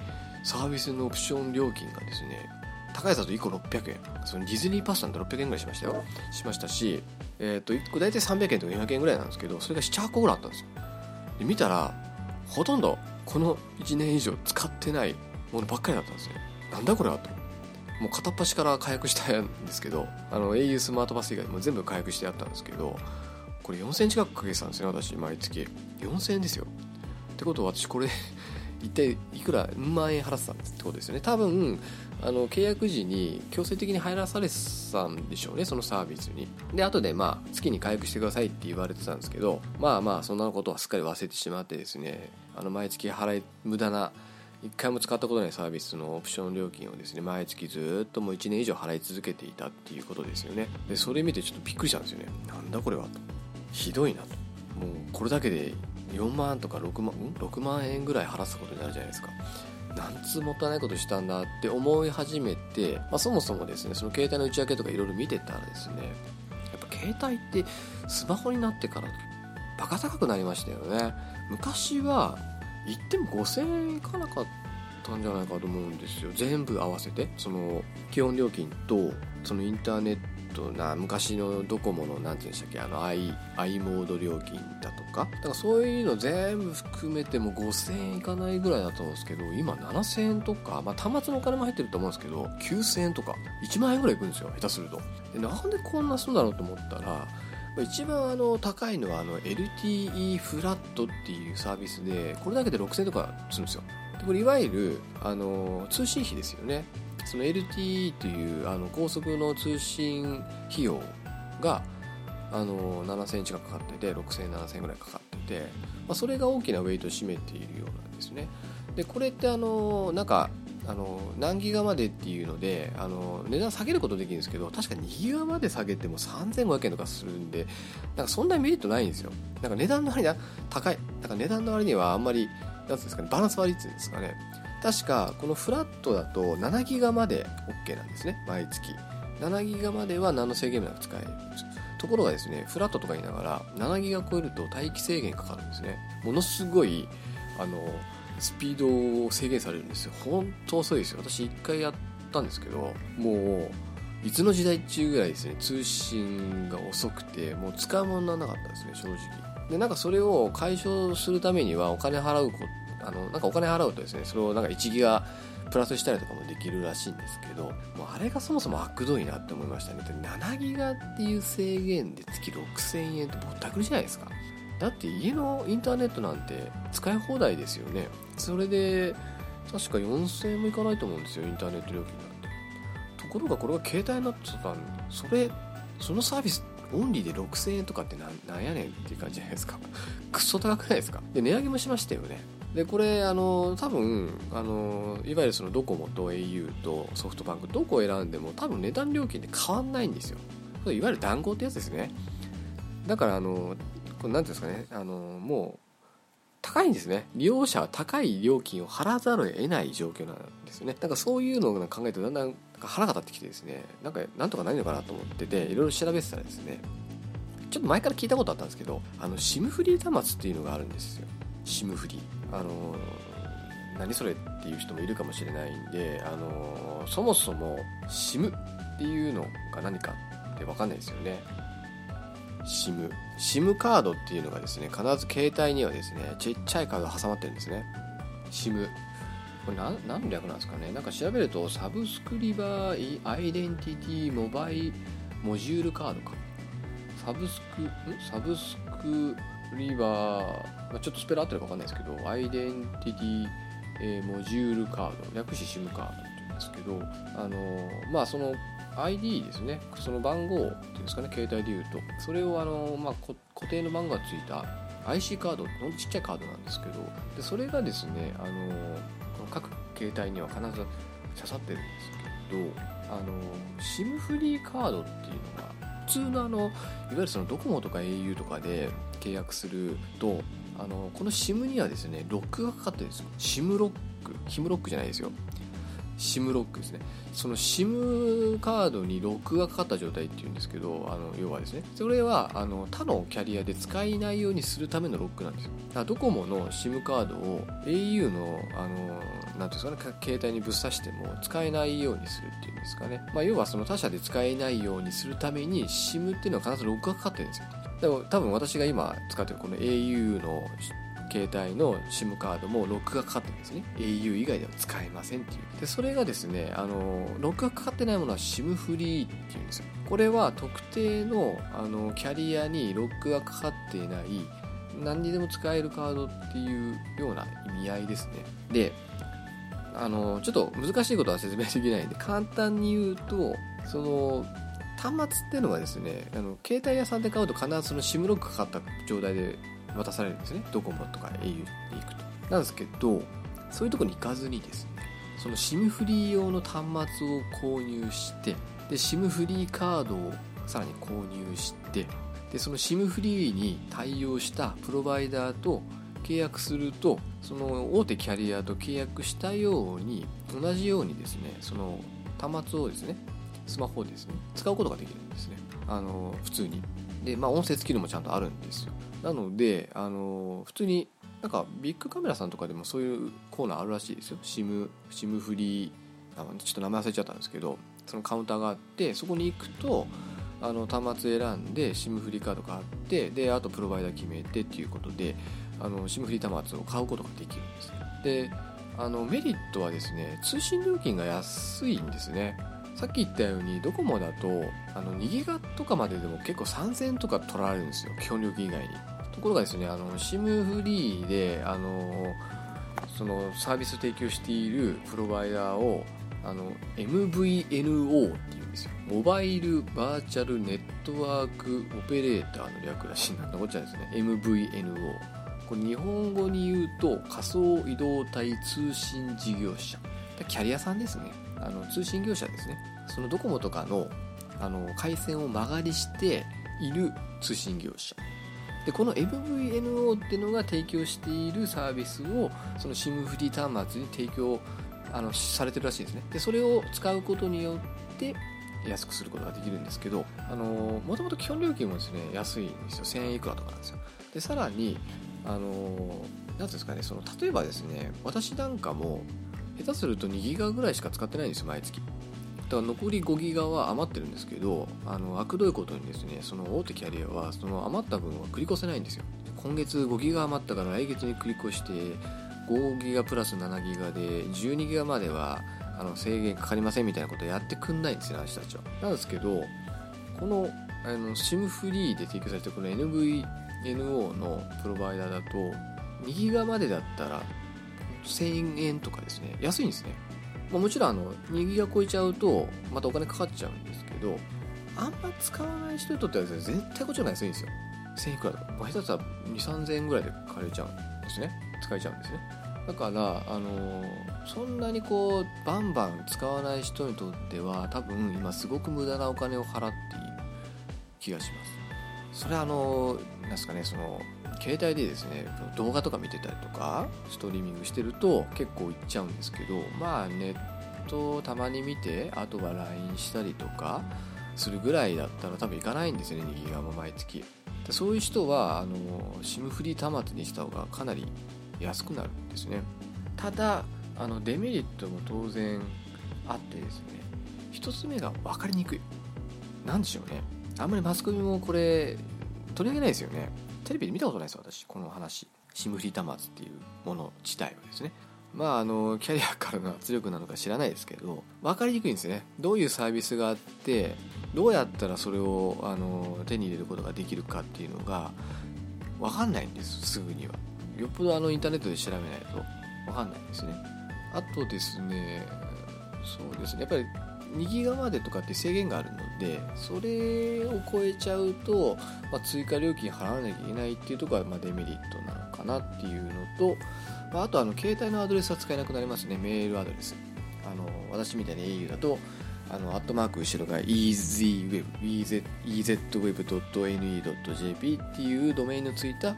A: サービスのオプション料金がですね高いだと1個600円。そのディズニーパスなんて600円ぐらいしましたよ。しましたし、えー、と1個大体300円とか400円ぐらいなんですけどそれが78個ぐらいあったんですよ。で見たらほとんどこの1年以上使ってないものばっかりだったんですね。なんだこれはと。もう片っ端から解約したんですけどあの au スマートバス以外も全部解約してやったんですけどこれ4000円近くかけてたんですね私毎月。4000円ですよ。ってことは私これ一体いくら万円払ってたってことですよね。多分あの契約時に強制的に入らされてたんでしょうねそのサービスに。で後でまあ月に回復してくださいって言われてたんですけどまあまあそんなことはすっかり忘れてしまってですねあの毎月払い無駄な1回も使ったことないサービスのオプション料金をですね毎月ずっともう1年以上払い続けていたっていうことですよね。でそれ見てちょっとびっくりしたんですよね。なんだこれはと。ひどいなと。もうこれだけで4万とか6万ん？6万円ぐらい払すことになるじゃないですか。なんつもったいないことしたんだって思い始めて、まあ、そもそもですねその携帯の内訳とかいろいろ見てたらですねやっぱ携帯ってスマホになってからバカ高くなりましたよね。昔は言っても5000円いかなかったんじゃないかと思うんですよ。全部合わせて。その基本料金とそのインターネットな昔のドコモの何て言うんでしたっけあの i, i モード料金だとか？だからそういうの全部含めても5000円いかないぐらいだと思うんですけど今7000円とか、まあ、端末のお金も入ってると思うんですけど9000円とか1万円ぐらいいくんですよ下手すると。でなんでこんなするんだろうと思ったら一番あの高いのはあの LTE フラットっていうサービスでこれだけで6000円とかするんですよ。でこれいわゆるあの通信費ですよね。その LTE というあの高速の通信費用があの7000円近くかかってて6000円7000円ぐらいかかってて、まあ、それが大きなウェイトを占めているようなんですね。でこれってあのなんかあの何ギガまでっていうのであの値段下げることできるんですけど確か2ギガまで下げても3500円とかするんでなんかそんなにメリットないんですよ。なんか値段の割には高い。なんか値段の割にはあんまりなんですかねバランス悪いっていうんですかね。確かこのフラットだと7ギガまで OK なんですね毎月。7ギガまでは何の制限もなく使えるところがですねフラットとか言いながら7ギガ超えると待機制限かかるんですね。ものすごいあのスピードを制限されるんですよ。本当遅いですよ。私1回やったんですけどもういつの時代中ぐらいですね通信が遅くてもう使うものにならなかったですね正直。でなんかそれを解消するためにはお金払うこあのなんかお金払うとですねそれをなんか1ギガプラスしたりとかもできるらしいんですけどもうあれがそもそも悪どいなって思いましたね。7ギガっていう制限で月6000円ってぼったくりじゃないですか。だって家のインターネットなんて使い放題ですよね。それで確か4000円もいかないと思うんですよインターネット料金なんて。ところがこれが携帯になってたんそれそのサービスオンリーで6000円とかってなんやねんっていう感じじゃないですか。クソ高くないですか。で値上げもしましたよね。でこれあの多分あのいわゆるそのドコモと au とソフトバンクどこを選んでも多分値段料金って変わんないんですよ。いわゆる談合ってやつですね。だからあのこれ何ていうんですかね。あのもう高いんですね。利用者は高い料金を払わざるを得ない状況なんですよね。だかそういうのを考えるとだんだん腹が立ってきてですね。なんかなんとかないのかなと思ってていろいろ調べてたらですね。ちょっと前から聞いたことあったんですけどあの SIM フリー端末っていうのがあるんですよ。SIM フリー。あの何それっていう人もいるかもしれないんであのそもそも SIM っていうのが何かって分かんないですよね。SIM SIM カードっていうのがですね必ず携帯にはですねちっちゃいカードが挟まってるんですね。SIM これ何略なんですかね。なんか調べるとサブスクリバーアイデンティティモバイモジュールカードか。サブスクん？サブスクフリー、まあ、ちょっとスペル合ってるか分かんないですけどアイデンティティ、えー、モジュールカード略して SIM カードっていうんですけどあのまあその ID ですね。その番号っていうんですかね携帯でいうと。それをあの、まあ、固定の番号がついた IC カードほんとちっちゃいカードなんですけどでそれがですねあのこの各携帯には必ず刺さってるんですけどあの SIM フリーカードっていうのが普通のあのいわゆるそのドコモとか au とかで契約するとあのこの SIM にはですねロックがかかってるんですよ。SIM ロック。HIM ロックじゃないですよ。SIM ロックですね。その SIM カードにロックがかかった状態っていうんですけどあの要はですね。それはあの他のキャリアで使えないようにするためのロックなんですよ。だからドコモの SIM カードを au のあのなんていうんですかね携帯にぶっ刺しても使えないようにするっていうんですかね、まあ、要はその他社で使えないようにするために SIM っていうのは必ずロックがかかってるんですよ。でも多分私が今使ってるこの au の携帯の SIM カードもロックがかかってるんですね。au 以外では使えませんっていう。でそれがですねあのロックがかかってないものは SIM フリーっていうんですよ。これは特定のあのキャリアにロックがかかっていない何にでも使えるカードっていうような意味合いですね。であのちょっと難しいことは説明できないんで簡単に言うとその端末っていうのはですねあの携帯屋さんで買うと必ずその SIM ロックかかった状態で渡されるんですね。ドコモとか au に行くと。なんですけどそういうとこに行かずにですねその SIM フリー用の端末を購入してで SIM フリーカードをさらに購入してでその SIM フリーに対応したプロバイダーと契約するとその大手キャリアと契約したように同じようにですねその端末をですねスマホでですね使うことができるんですね。あの普通に。でまあ音声スキルもちゃんとあるんですよ。なのであの普通になんかビッグカメラさんとかでもそういうコーナーあるらしいですよ。SIM, SIM フリーあちょっと名前忘れちゃったんですけどそのカウンターがあってそこに行くとあの端末選んで SIM フリーカードがあってであとプロバイダー決めてっていうことであの SIM フリー端末を買うことができるんですであのメリットはですね通信料金が安いんですね。さっき言ったようにドコモだとあの2ギガとかまででも結構3000円とか取られるんですよ。基本料金以外に。ところがですねあの SIM フリーであのそのサービス提供しているプロバイダーをあの MVNO っていうんですよ。モバイルバーチャルネットワークオペレーターの略らしいなこっちゃですね。MVNO これ日本語に言うと仮想移動体通信事業者。キャリアさんですね。あの通信業者ですね。そのドコモとかのあの回線を間借りしている通信業者。でこの MVNO っていうのが提供しているサービスをその SIM フリー端末に提供あのされてるらしいですね。でそれを使うことによって安くすることができるんですけどもともと基本料金もですね安いんですよ。1000円いくらとかなんですよ。でさらにあの何ですかねその例えばですね私なんかも下手すると2ギガぐらいしか使ってないんですよ毎月。だから残り5ギガは余ってるんですけどあの悪どいことにですねその大手キャリアはその余った分は繰り越せないんですよ。今月5ギガ余ったから来月に繰り越して5ギガプラス7ギガで12ギガまではあの制限かかりませんみたいなことやってくんないんですよ私たちは。なんですけどこのあの SIM フリーで提供されてるこの NVNO のプロバイダーだと2ギガまでだったら1000円とかですね。安いんですね。まあ、もちろんあの2ギガ超えちゃうとまたお金かかっちゃうんですけどあんま使わない人にとってはですね絶対こっちの方が安いんですよ。1000いくらとか、まあ、下手したら2 3 0 0円ぐらいで借りちゃうんですね。使えちゃうんですね。だから、あの、そんなにこうバンバン使わない人にとっては多分今すごく無駄なお金を払っている気がします。それはあのー、なんですかねその携帯でですね動画とか見てたりとかストリーミングしてると結構いっちゃうんですけどまあネットをたまに見てあとは LINE したりとかするぐらいだったら多分いかないんですよね2ギガも毎月。そういう人はあの SIM フリー端末にした方がかなり安くなるんですね。ただあのデメリットも当然あってですね1つ目が分かりにくい。何でしょうね。あんまりマスコミもこれ取り上げないですよね。テレビで見たことないです私この話。シムフリー端末っていうもの自体はですね。まああのキャリアからの圧力なのか知らないですけど分かりにくいんですね。どういうサービスがあってどうやったらそれをあの手に入れることができるかっていうのが分かんないんですすぐには。よっぽどあのインターネットで調べないと分かんないんですね。あとですねそうですね。やっぱり2ギガまでとかって制限があるのでそれを超えちゃうと、まあ、追加料金払わなきゃいけないっていうところはまデメリットなのかなっていうのと、まあ、とあの携帯のアドレスは使えなくなりますね。メールアドレス。あの私みたいに au だとあのアットマーク後ろが ezweb ezweb.ne.jp っていうドメインのついた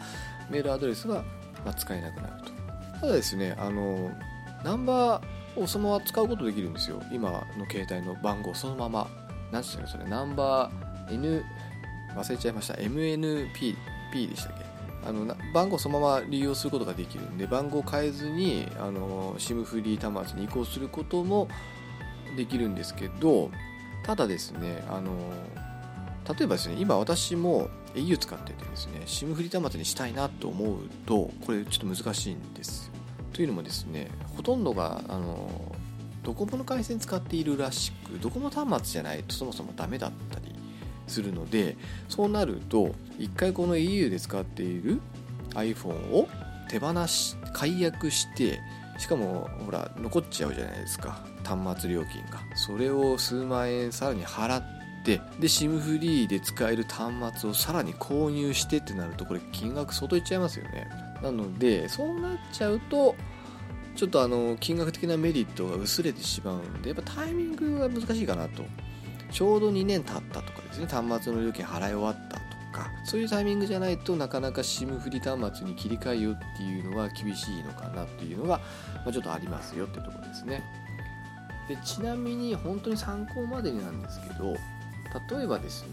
A: メールアドレスは、ま使えなくなると。ただですねあのナンバーをそのまま使うことできるんですよ。今の携帯の番号そのまま。何て言うんですかそれ。ナンバー N 忘れちゃいました。MNP P でしたっけ？あの番号そのまま利用することができるんで番号を変えずにあの SIM フリー端末に移行することもできるんですけどただですねあの例えばですね今私も au 使っててですね SIM フリー端末にしたいなと思うとこれちょっと難しいんですよ。というのもですねほとんどがあのドコモの回線使っているらしくドコモ端末じゃないとそもそもダメだったりするのでそうなると一回この au で使っている iPhone を手放し解約してしかもほら残っちゃうじゃないですか。端末料金が。それを数万円さらに払ってで SIM フリーで使える端末をさらに購入してってなるとこれ金額相当いっちゃいますよね。なのでそうなっちゃうとちょっとあの金額的なメリットが薄れてしまうんでやっぱタイミングが難しいかなと。ちょうど2年経ったとかですね。端末の料金払い終わったとかそういうタイミングじゃないとなかなか SIM フリー端末に切り替えようっていうのは厳しいのかなっていうのが、まあ、ちょっとありますよっていうところですね。でちなみに本当に参考までになんですけど例えばですね、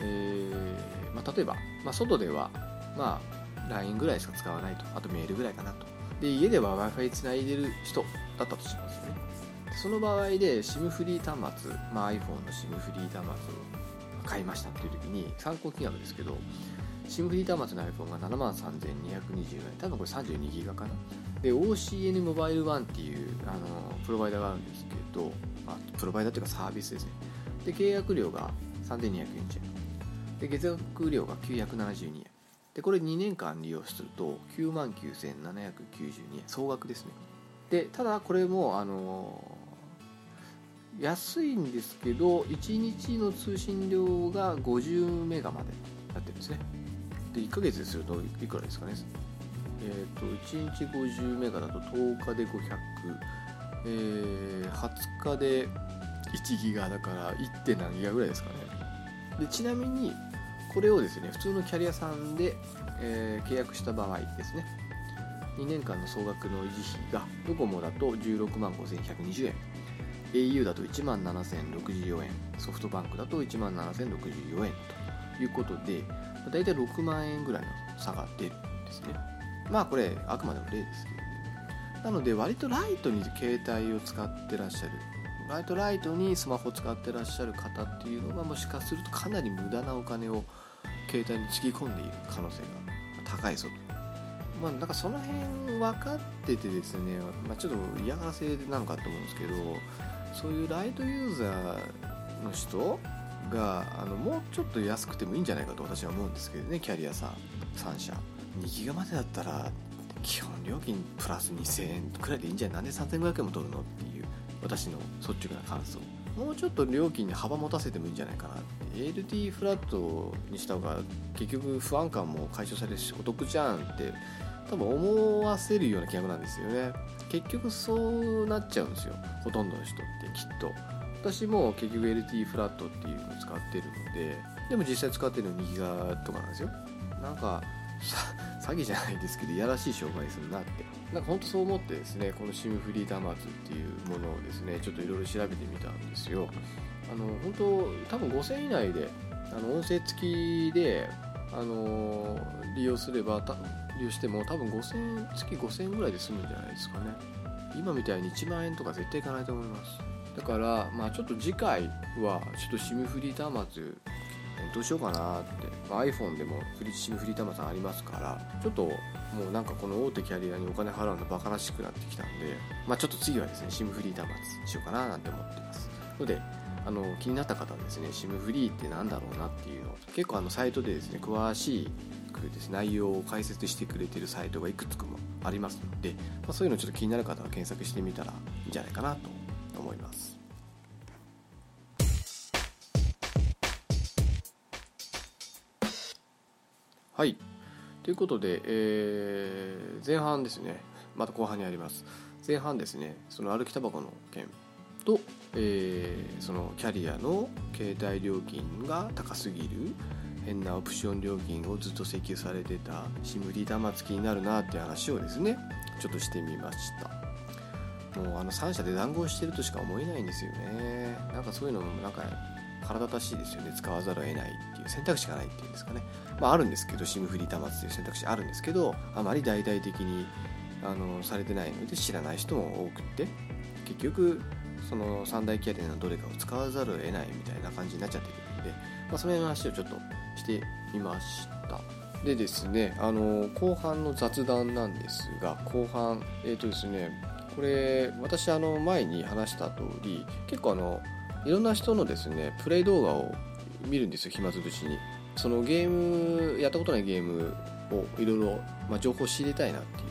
A: えーまあ、例えば、まあ、外では、まあ、LINE ぐらいしか使わないと。あとメールぐらいかなと。で家では w i f i つないでる人だったとしますよね。その場合で SIM フリー端末、まあ、iPhone の SIM フリー端末を買いましたっていう時に参考金額ですけど SIM フリー端末の iPhone が7万3220円。多分これ32ギガかな。で OCN モバイルワンっていうあのプロバイダーがあるんですけど、まあ、プロバイダーというかサービスですね。で契約料が3240円で月額料が972円。でこれ2年間利用すると9万9792円。総額ですね。でただこれもあの安いんですけど1日の通信量が50メガまでなってるんですね。で1ヶ月でするといくらですかね？えっ、ー、と1日50メガだと10日で500、えー、20日で1ギガだから 1. 何ギガぐらいですかね。でちなみにこれをですね普通のキャリアさんで、えー、契約した場合ですね。2年間の総額の維持費がドコモだと16万5120円。au だと1万7064円。ソフトバンクだと1万7064円ということでだいたい6万円ぐらいの差が出るんですね。まあこれあくまでも例ですけどね。なので割とライトに携帯を使ってらっしゃる。ライトライトにスマホを使ってらっしゃる方っていうのがもしかするとかなり無駄なお金を携帯につぎ込んでいる可能性が高いぞと。まあ、なんかその辺分かっててですね、まあ、ちょっと嫌がらせなのかと思うんですけどそういうライトユーザーの人があのもうちょっと安くてもいいんじゃないかと私は思うんですけどねキャリアさん。3社2ギガまでだったら基本料金プラス2000円くらいでいいんじゃない？なんで3500円も取るの？っていう私の率直な感想。もうちょっと料金に幅持たせてもいいんじゃないかなって。lt フラットにした方が結局不安感も解消されるしお得じゃんって多分思わせるような金額なんですよね。結局そうなっちゃうんですよ。ほとんどの人ってきっと。私も結局 LT フラットっていうのを使ってるのででも実際使ってるの右側とかなんですよ。なんか [LAUGHS] 詐欺じゃないですけどいやらしい商売するなって。なんか本当そう思ってですねこの SIM フリー端末っていうものをですねちょっといろいろ調べてみたんですよ。あの本当多分5000円以内であの音声付きであの利用すれば利用しても多分5000円月5000円ぐらいで済むんじゃないですかね。今みたいに1万円とか絶対いかないと思います。だからまあちょっと次回はちょっと SIM フリー端末どうしようかなって、まあ、iPhone でもフリ SIM フリー端末ありますからちょっともうなんかこの大手キャリアにお金払うのバカらしくなってきたんで、まあ、ちょっと次はですね SIM フリー端末しようかななんて思ってます。のであの気になった方はですね SIM フリーって何だろうなっていうのを結構あのサイトでですね詳しくですね内容を解説してくれてるサイトがいくつかもありますので、まあ、そういうのちょっと気になる方は検索してみたらいいんじゃないかなと思います。はい。ということで、えー、前半ですね。また後半にあります。前半ですね。その歩きタバコの件と、えー、そのキャリアの携帯料金が高すぎる変なオプション料金をずっと請求されてたシムリー玉付きになるなっていう話をですねちょっとしてみました。もうあの3社で談合してるとしか思えないんですよね。なんかそういうのもなんか腹立たしいですよね。使わざるを得ない。う選択肢がないっていうんですかね。まああるんですけど SIM フリー端末っていう選択肢あるんですけどあまり大々的にあのされてないので知らない人も多くって結局その三大キャリアのどれかを使わざるを得ないみたいな感じになっちゃってるので、まあ、その辺の話をちょっとしてみました。でですねあの後半の雑談なんですが後半えっ、ー、とですねこれ私あの前に話した通り結構あのいろんな人のですねプレイ動画を見るんですよ暇つぶしに。そのゲームやったことないゲームをいろいろ、ま、情報を仕入れたいなってい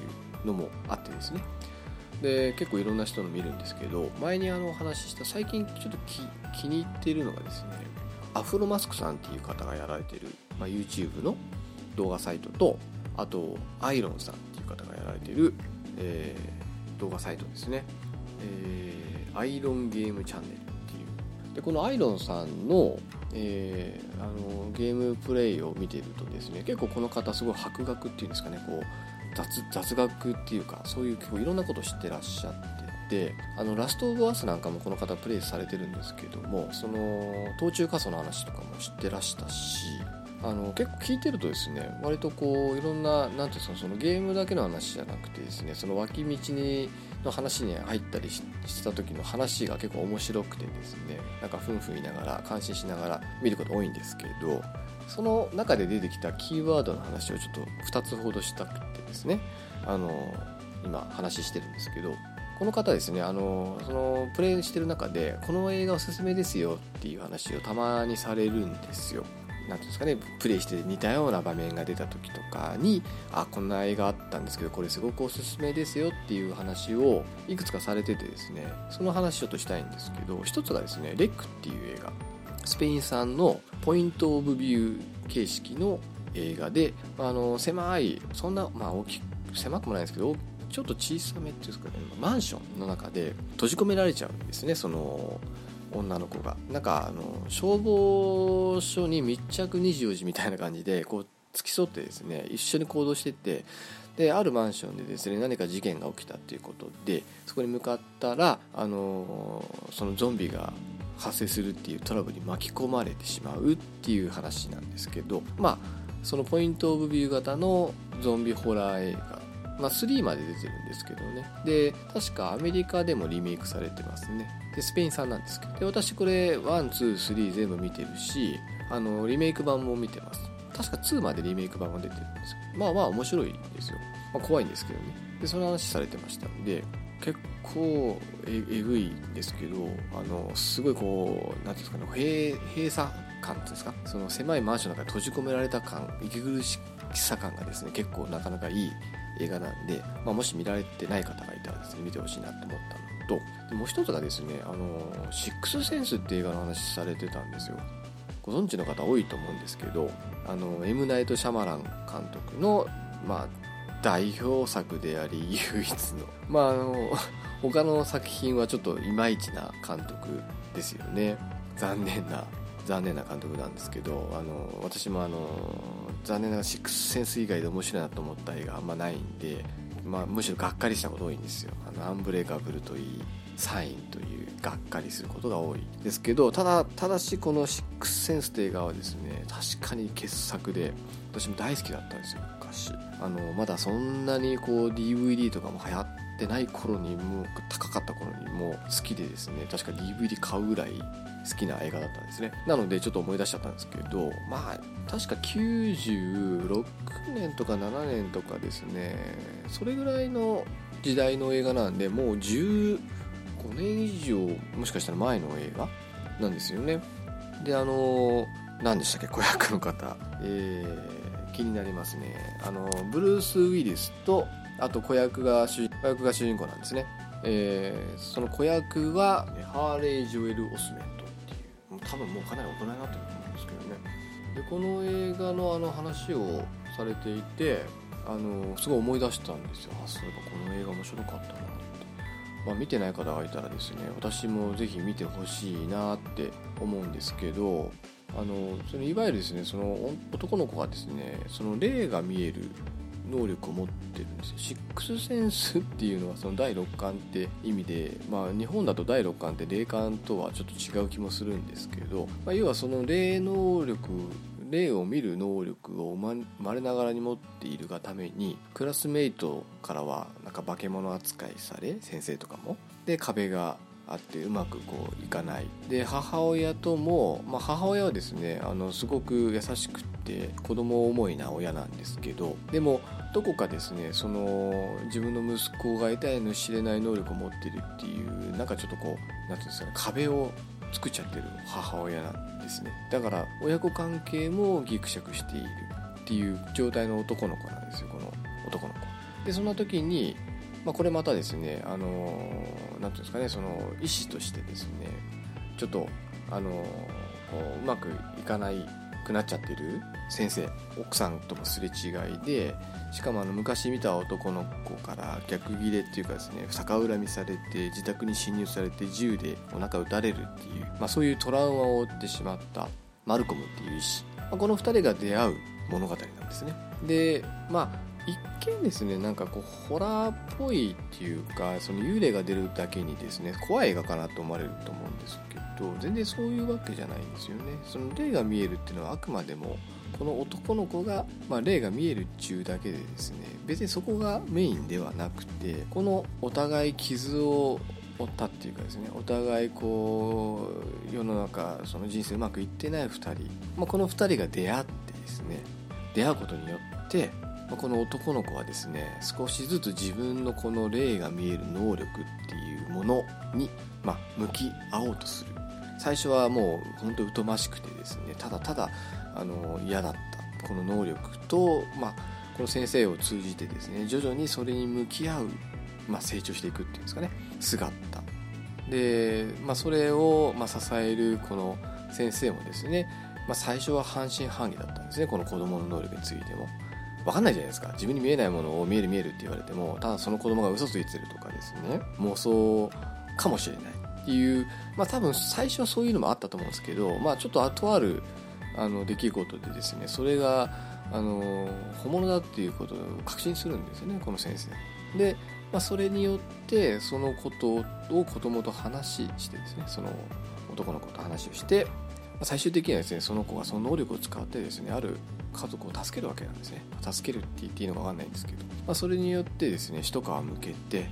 A: うのもあってですね。で結構いろんな人の見るんですけど前にあのお話しした最近ちょっと気に入っているのがですねアフロマスクさんっていう方がやられてる、まあ、YouTube の動画サイトとあとアイロンさんっていう方がやられてる、えー、動画サイトですね、えー、アイロンゲームチャンネルっていう。でこのアイロンさんの,、えー、あのゲームプレイを見ているとですね結構この方すごい博学っていうんですかねこう雑雑学っていうかそういう結構いろんなことを知ってらっしゃっててあのラスト・オブ・アスなんかもこの方プレイされてるんですけどもその途中仮想の話とかも知ってらしたしあの結構聞いてるとですね割とこういろんな何ていうんですかそのゲームだけの話じゃなくてですねその脇道にの話に入ったりした時の話が結構面白くてですねなんかふんふん言いながら感心しながら見ること多いんですけどその中で出てきたキーワードの話をちょっと2つほどしたくてですねあの今話してるんですけどこの方ですねあのそのプレイしてる中でこの映画おすすめですよっていう話をたまにされるんですよ。何ていうんですかねプレイして似たような場面が出た時とかにあこんな映画あったんですけどこれすごくおすすめですよっていう話をいくつかされててですねその話ちょっとしたいんですけど一つがですねレックっていう映画。スペイン産のポイント・オブ・ビュー形式の映画であの狭いそんな、まあ、大きく狭くもないんですけどちょっと小さめっていうんですかねマンションの中で閉じ込められちゃうんですねその女の子が。なんかあの消防署に密着24時みたいな感じでこう付き添ってですね一緒に行動してってであるマンションでですね何か事件が起きたっていうことでそこに向かったらあのそのゾンビが発生するっていうトラブルに巻き込まれてしまうっていう話なんですけどまあそのポイント・オブ・ビュー型のゾンビホラー映画。まあ、3まで出てるんですけどね。で確かアメリカでもリメイクされてますね。でスペイン産なんですけど。で私これ123全部見てるしあのリメイク版も見てます。確か2までリメイク版が出てるんですけど。まあまあ面白いですよ、まあ、怖いんですけどね。でその話されてましたんで結構ええぐいんですけどあのすごいこう何ていうんですかね閉鎖感ですか？その狭いマンションの中で閉じ込められた感息苦しさ感がですね結構なかなかいい映画なんで、まあ、もし見られてない方がいたらですね見てほしいなと思ったのともう一つがですねあのシックスセンスって映画の話されてたんですよ。ご存知の方多いと思うんですけどあの M. ナイト・シャマラン監督のまあ代表作であり [LAUGHS] 唯一のまああの他の作品はちょっといまいちな監督ですよね。残念な残念な監督なんですけどあの私もあの残念ながらシックスセンス以外で面白いなと思った映画あんまないんで、まあ、むしろがっかりしたこと多いんですよ。あのアンブレイカブルといいサインというがっかりすることが多いですけどただただしこのシックスセンスという映画はですね確かに傑作で私も大好きだったんですよ昔。あのまだそんなにこう DVD とかも流行ってない頃にもう高かった頃にも好きでですね確か DVD 買うぐらい好きな映画だったんですね。なのでちょっと思い出しちゃったんですけどまあ確か96年とか7年とかですねそれぐらいの時代の映画なんでもう15年以上もしかしたら前の映画なんですよね。であの何でしたっけ？子役の方。えー気になりますね。あのブルース・ウィリスとあと子役が主役が主人公なんですね、えー、その子役はハーレイ・ジョエル・オスメン。多分もうかなり大人になってると思うんですけどね。でこの映画のあの話をされていてあのすごい思い出したんですよ。あそういえばこの映画面白かったなって、まあ、見てない方がいたらですね私もぜひ見てほしいなって思うんですけどあのそのいわゆるですねその男の子がですねその霊が見える能力を持ってるんですよ。シックスセンスっていうのはその第六感って意味で、まあ、日本だと第六感って霊感とはちょっと違う気もするんですけど、まあ、要はその霊能力霊を見る能力を生まれながらに持っているがためにクラスメイトからはなんか化け物扱いされ先生とかも。で壁があってうまくこういかない。で母親とも、まあ、母親はですねあのすごく優しくって子供思いな親なんですけどでもどこかですねその自分の息子が得たいの知れない能力を持ってるっていうなんかちょっとこう何て言うんですかね壁を作っちゃってる母親なんですね。だから親子関係もギクシャクしているっていう状態の男の子なんですよこの男の子。でそんな時にまあ、これまたですね、あのー、なんていうんですかね、その医師としてですね、ちょっと、あのー、うまくいかないくなっちゃってる先生、奥さんともすれ違いで、しかもあの昔見た男の子から逆ギレっていうかですね逆恨みされて自宅に侵入されて銃でお腹撃たれるっていう、まあ、そういうトラウマを負ってしまったマルコムっていう医師、まあ、この2人が出会う物語なんですね。でまあ一見ですねなんかこうホラーっぽいっていうかその幽霊が出るだけにですね怖い映画かなと思われると思うんですけど全然そういうわけじゃないんですよね。その霊が見えるっていうのはあくまでもこの男の子が、まあ、霊が見えるっちゅうだけでですね別にそこがメインではなくてこのお互い傷を負ったっていうかですねお互いこう世の中その人生うまくいってない2人、まあ、この2人が出会ってですね出会うことによってこの男の子はですね少しずつ自分のこの霊が見える能力っていうものに、まあ、向き合おうとする。最初はもう本当疎ましくてですねただただあの嫌だった。この能力と、まあ、この先生を通じてですね徐々にそれに向き合う、まあ、成長していくっていうんですかね姿。で、まあ、それを、まあ、支えるこの先生もですね、まあ、最初は半信半疑だったんですねこの子供の能力についても。分かんないじゃないですか。自分に見えないものを見える見えるって言われてもただその子供が嘘ついてるとかですね。妄想かもしれないっていう。まあ多分最初はそういうのもあったと思うんですけどまあちょっと後あるあの出来事でですねそれがあの本物だっていうことを確信するんですよねこの先生。で、まあ、それによってそのことを子供と話してですねその男の子と話をして最終的にはですねその子がその能力を使ってですねある家族を助けるわけなんですね。助けるって言っていいのか分かんないんですけど、まあ、それによってですね一皮むけて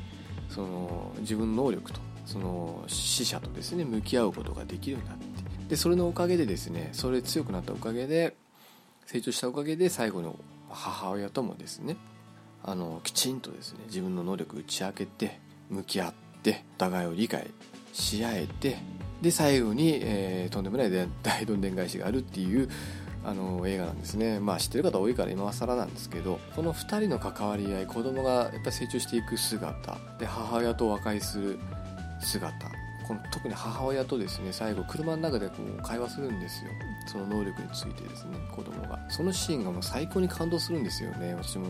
A: その自分の能力とその死者とですね向き合うことができるようになって。でそれのおかげでですねそれ強くなったおかげで成長したおかげで最後の母親ともですねあのきちんとですね自分の能力打ち明けて向き合ってお互いを理解し合えてで最後に、えー、とんでもない大どんでん返しがあるっていうあの映画なんですね。まあ知ってる方多いから今更なんですけどこの2人の関わり合い子供がやっぱ成長していく姿で母親と和解する姿この特に母親とですね最後車の中でこう会話するんですよ。その能力についてですね子供が。そのシーンがもう最高に感動するんですよね。私も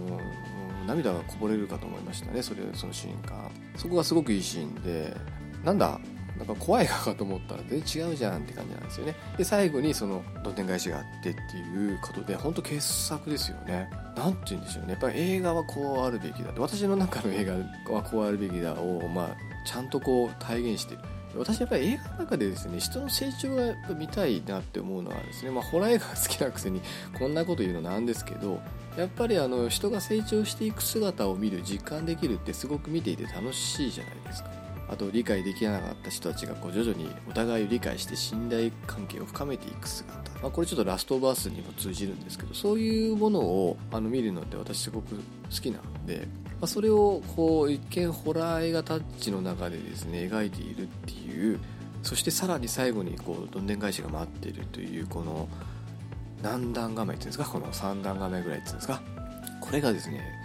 A: 涙がこぼれるかと思いましたねそれそのシーンかそこがすごくいいシーンでなんだなんか怖い画かと思ったら全然違うじゃんって感じなんですよね。で最後にそのどんでん返しがあってっていうことで本当傑作ですよね。何て言うんでしょうね。やっぱり映画はこうあるべきだ私の中の映画はこうあるべきだをまあちゃんとこう体現してる。私やっぱり映画の中でですね人の成長がやっぱ見たいなって思うのはですねまあホラー映画が好きなくせにこんなこと言うのなんですけどやっぱりあの人が成長していく姿を見る実感できるってすごく見ていて楽しいじゃないですか。あと理解できなかった人たちがこう徐々にお互いを理解して信頼関係を深めていく姿、まあ、これちょっとラストバースにも通じるんですけどそういうものをあの見るのって私すごく好きなんで、まあ、それをこう一見ホラー映画タッチの中でですね描いているっていうそしてさらに最後にこうどんでん返しが待っているというこの何段画面っていうんですかこの3段画面ぐらいっていうんですかこれがですね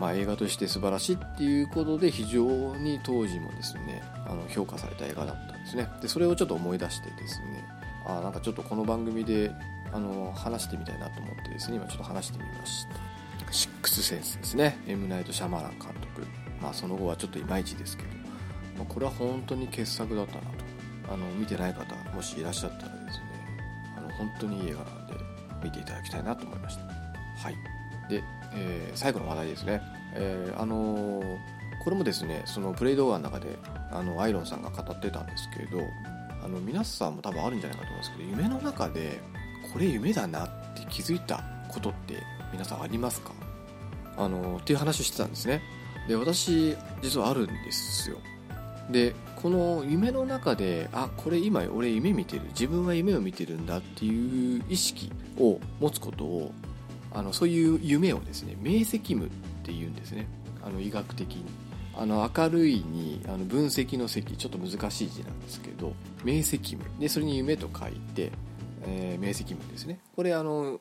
A: まあ、映画として素晴らしいっていうことで非常に当時もですねあの評価された映画だったんですね。でそれをちょっと思い出してですねあなんかちょっとこの番組であの話してみたいなと思ってですね今ちょっと話してみました。シックスセンスですね。エムナイト・シャマラン監督。まあその後はちょっといまいちですけど、まあ、これは本当に傑作だったなと。あの見てない方もしいらっしゃったらですねあの本当にいい映画なんで見ていただきたいなと思いました。はい。で、えー、最後の話題ですね、えー、あのー、これもですねそのプレイ動画の中であのアイロンさんが語ってたんですけどあの皆さんも多分あるんじゃないかと思うんですけど夢の中でこれ夢だなって気づいたことって皆さんありますか？あのっていう話をしてたんですね。で私実はあるんですよ。でこの夢の中であこれ今俺夢見てる自分は夢を見てるんだっていう意識を持つことをあのそういう夢をですね明晰夢っていうんですね。あの医学的に。あの明るいにあの分析の積ちょっと難しい字なんですけど明晰夢。でそれに夢と書いて、えー、明晰夢ですね。これあの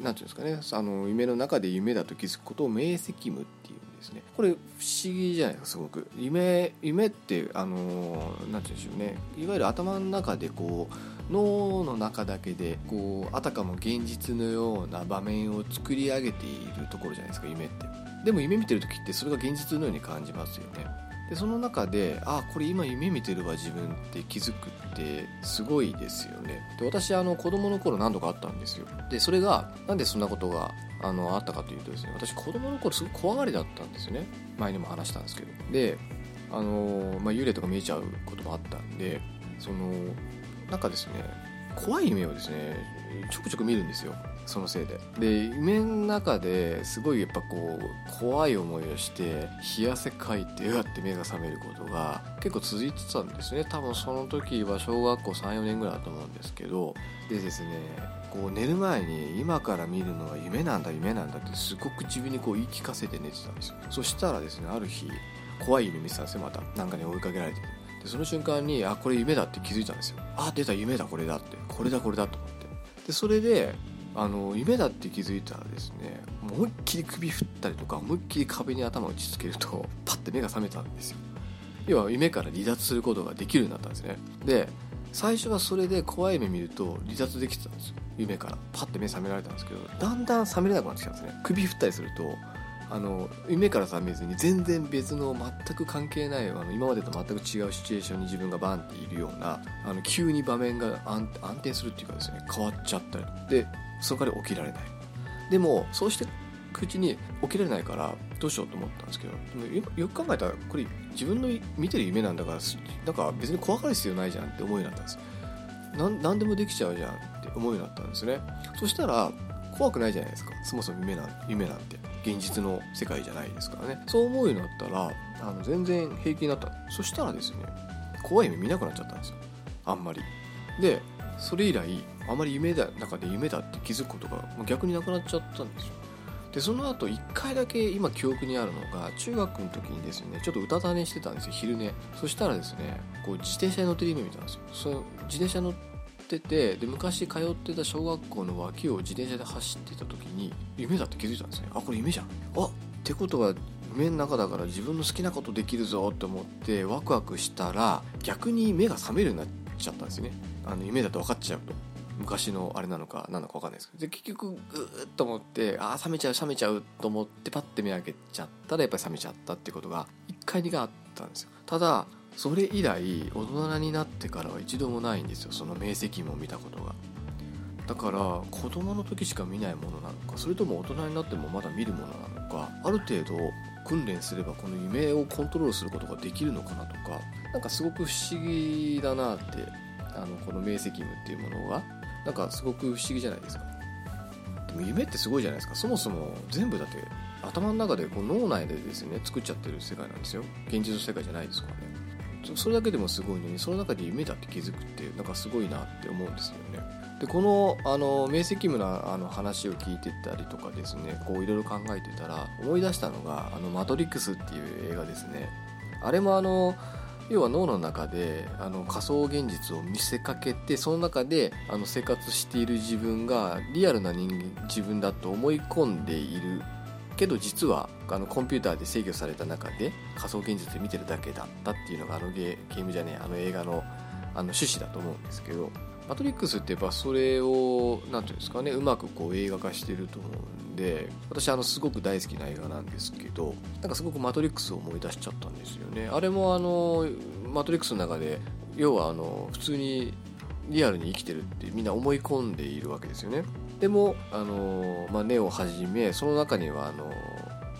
A: なんていうんですかね。あの夢の中で夢だと気づくことを明晰夢っていうんですね。これ不思議じゃないですかすごく。夢夢ってあのなんていうんでしょうね。いわゆる頭の中でこう脳の中だけでこうあたかも現実のような場面を作り上げているところじゃないですか夢って。でも夢見てる時ってそれが現実のように感じますよね。でその中であこれ今夢見てるわ自分って気づくってすごいですよね。で私あの子供の頃何度かあったんですよ。でそれがなんでそんなことがあのあったかというとですね私子供の頃すごく怖がりだったんですよね。前にも話したんですけど。であの、まあ、幽霊とか見えちゃうこともあったんでそのなんかですね怖い夢をですねちょくちょく見るんですよそのせいで。で夢の中ですごいやっぱこう怖い思いをして冷や汗かいてうわって目が覚めることが結構続いてたんですね。多分その時は小学校34年ぐらいだと思うんですけどでですねこう寝る前に今から見るのは夢なんだ夢なんだってすごく自分にこう言い聞かせて寝てたんですよ。そしたらですねある日怖い夢見てたんですよまた。なんかに追いかけられて。でその瞬間にあこれ夢だって気づいたんですよ。あ出た夢だこれだって。これだこれだと思って。でそれであの夢だって気づいたらですね思いっきり首振ったりとか思いっきり壁に頭を打ちつけると [LAUGHS] パッて目が覚めたんですよ。要は夢から離脱することができるようになったんですね。で最初はそれで怖い目見ると離脱できてたんですよ。夢から。パッて目覚められたんですけどだんだん覚めれなくなってきたんですね。首振ったりするとあの夢から覚めずに全然別の全く関係ないあの今までと全く違うシチュエーションに自分がバンっているようなあの急に場面が安定するっていうかですね変わっちゃったりでそこから起きられない。でもそうして口に起きられないからどうしようと思ったんですけどでもよく考えたらこれ自分の見てる夢なんだからなんか別に怖がる必要ないじゃんって思うようになったんです。何でもできちゃうじゃんって思うようになったんですね。そしたら怖くないじゃないですか。そもそも夢なん夢なんて。現実の世界じゃないですからね。そう思うようになったらあの全然平気になった。そしたらですね怖い夢見なくなっちゃったんですよ。あんまり。でそれ以来あまり夢だ中で夢だって気づくことが逆になくなっちゃったんですよ。でその後1回だけ今記憶にあるのが中学の時にですねちょっとうたた寝してたんですよ。昼寝。そしたらですねこう自転車に乗ってる夢見たんですよ。その自転車乗ってっててで昔通ってた小学校の脇を自転車で走ってた時に夢だって気づいたんですね。あこれ夢じゃん。あってことは夢の中だから自分の好きなことできるぞって思ってワクワクしたら逆に目が覚めるようになっちゃったんですね。あの夢だと分かっちゃうと。昔のあれなのか何なのか分かんないですけど。で結局グーッと思ってああ冷めちゃう冷めちゃうと思ってパッて目開けちゃったらやっぱり冷めちゃったってことが1回2回あったんですよ。ただそれ以来大人になってからは一度もないんですよ。その明晰夢を見たことが。だから子供の時しか見ないものなのかそれとも大人になってもまだ見るものなのかある程度訓練すればこの夢をコントロールすることができるのかなとか何かすごく不思議だなってあのこの明晰夢っていうものが。なんかすごく不思議じゃないですか。でも夢ってすごいじゃないですか。そもそも全部だって頭の中でこう脳内でですね作っちゃってる世界なんですよ。現実の世界じゃないですからね。それだけでもすごいのにその中で夢だって気づくってなんかすごいなって思うんですよね。でこのあの明晰夢のあの話を聞いてたりとかですねこういろいろ考えてたら思い出したのが「あのマトリックス」っていう映画ですね。あれもあの要は脳の中であの仮想現実を見せかけてその中であの生活している自分がリアルな人間自分だと思い込んでいるけど実はあのコンピューターで制御された中で仮想現実で見てるだけだったっていうのがあのゲームじゃねえあの映画のあの趣旨だと思うんですけどマトリックスってやっぱそれを何ていうんですかねうまくこう映画化してると思うんで私あのすごく大好きな映画なんですけどなんかすごくマトリックスを思い出しちゃったんですよね。あれもあのマトリックスの中で要はあの普通にリアルに生きてるってみんな思い込んでいるわけですよね。でもあの、まあ、ネをはじめその中にはあの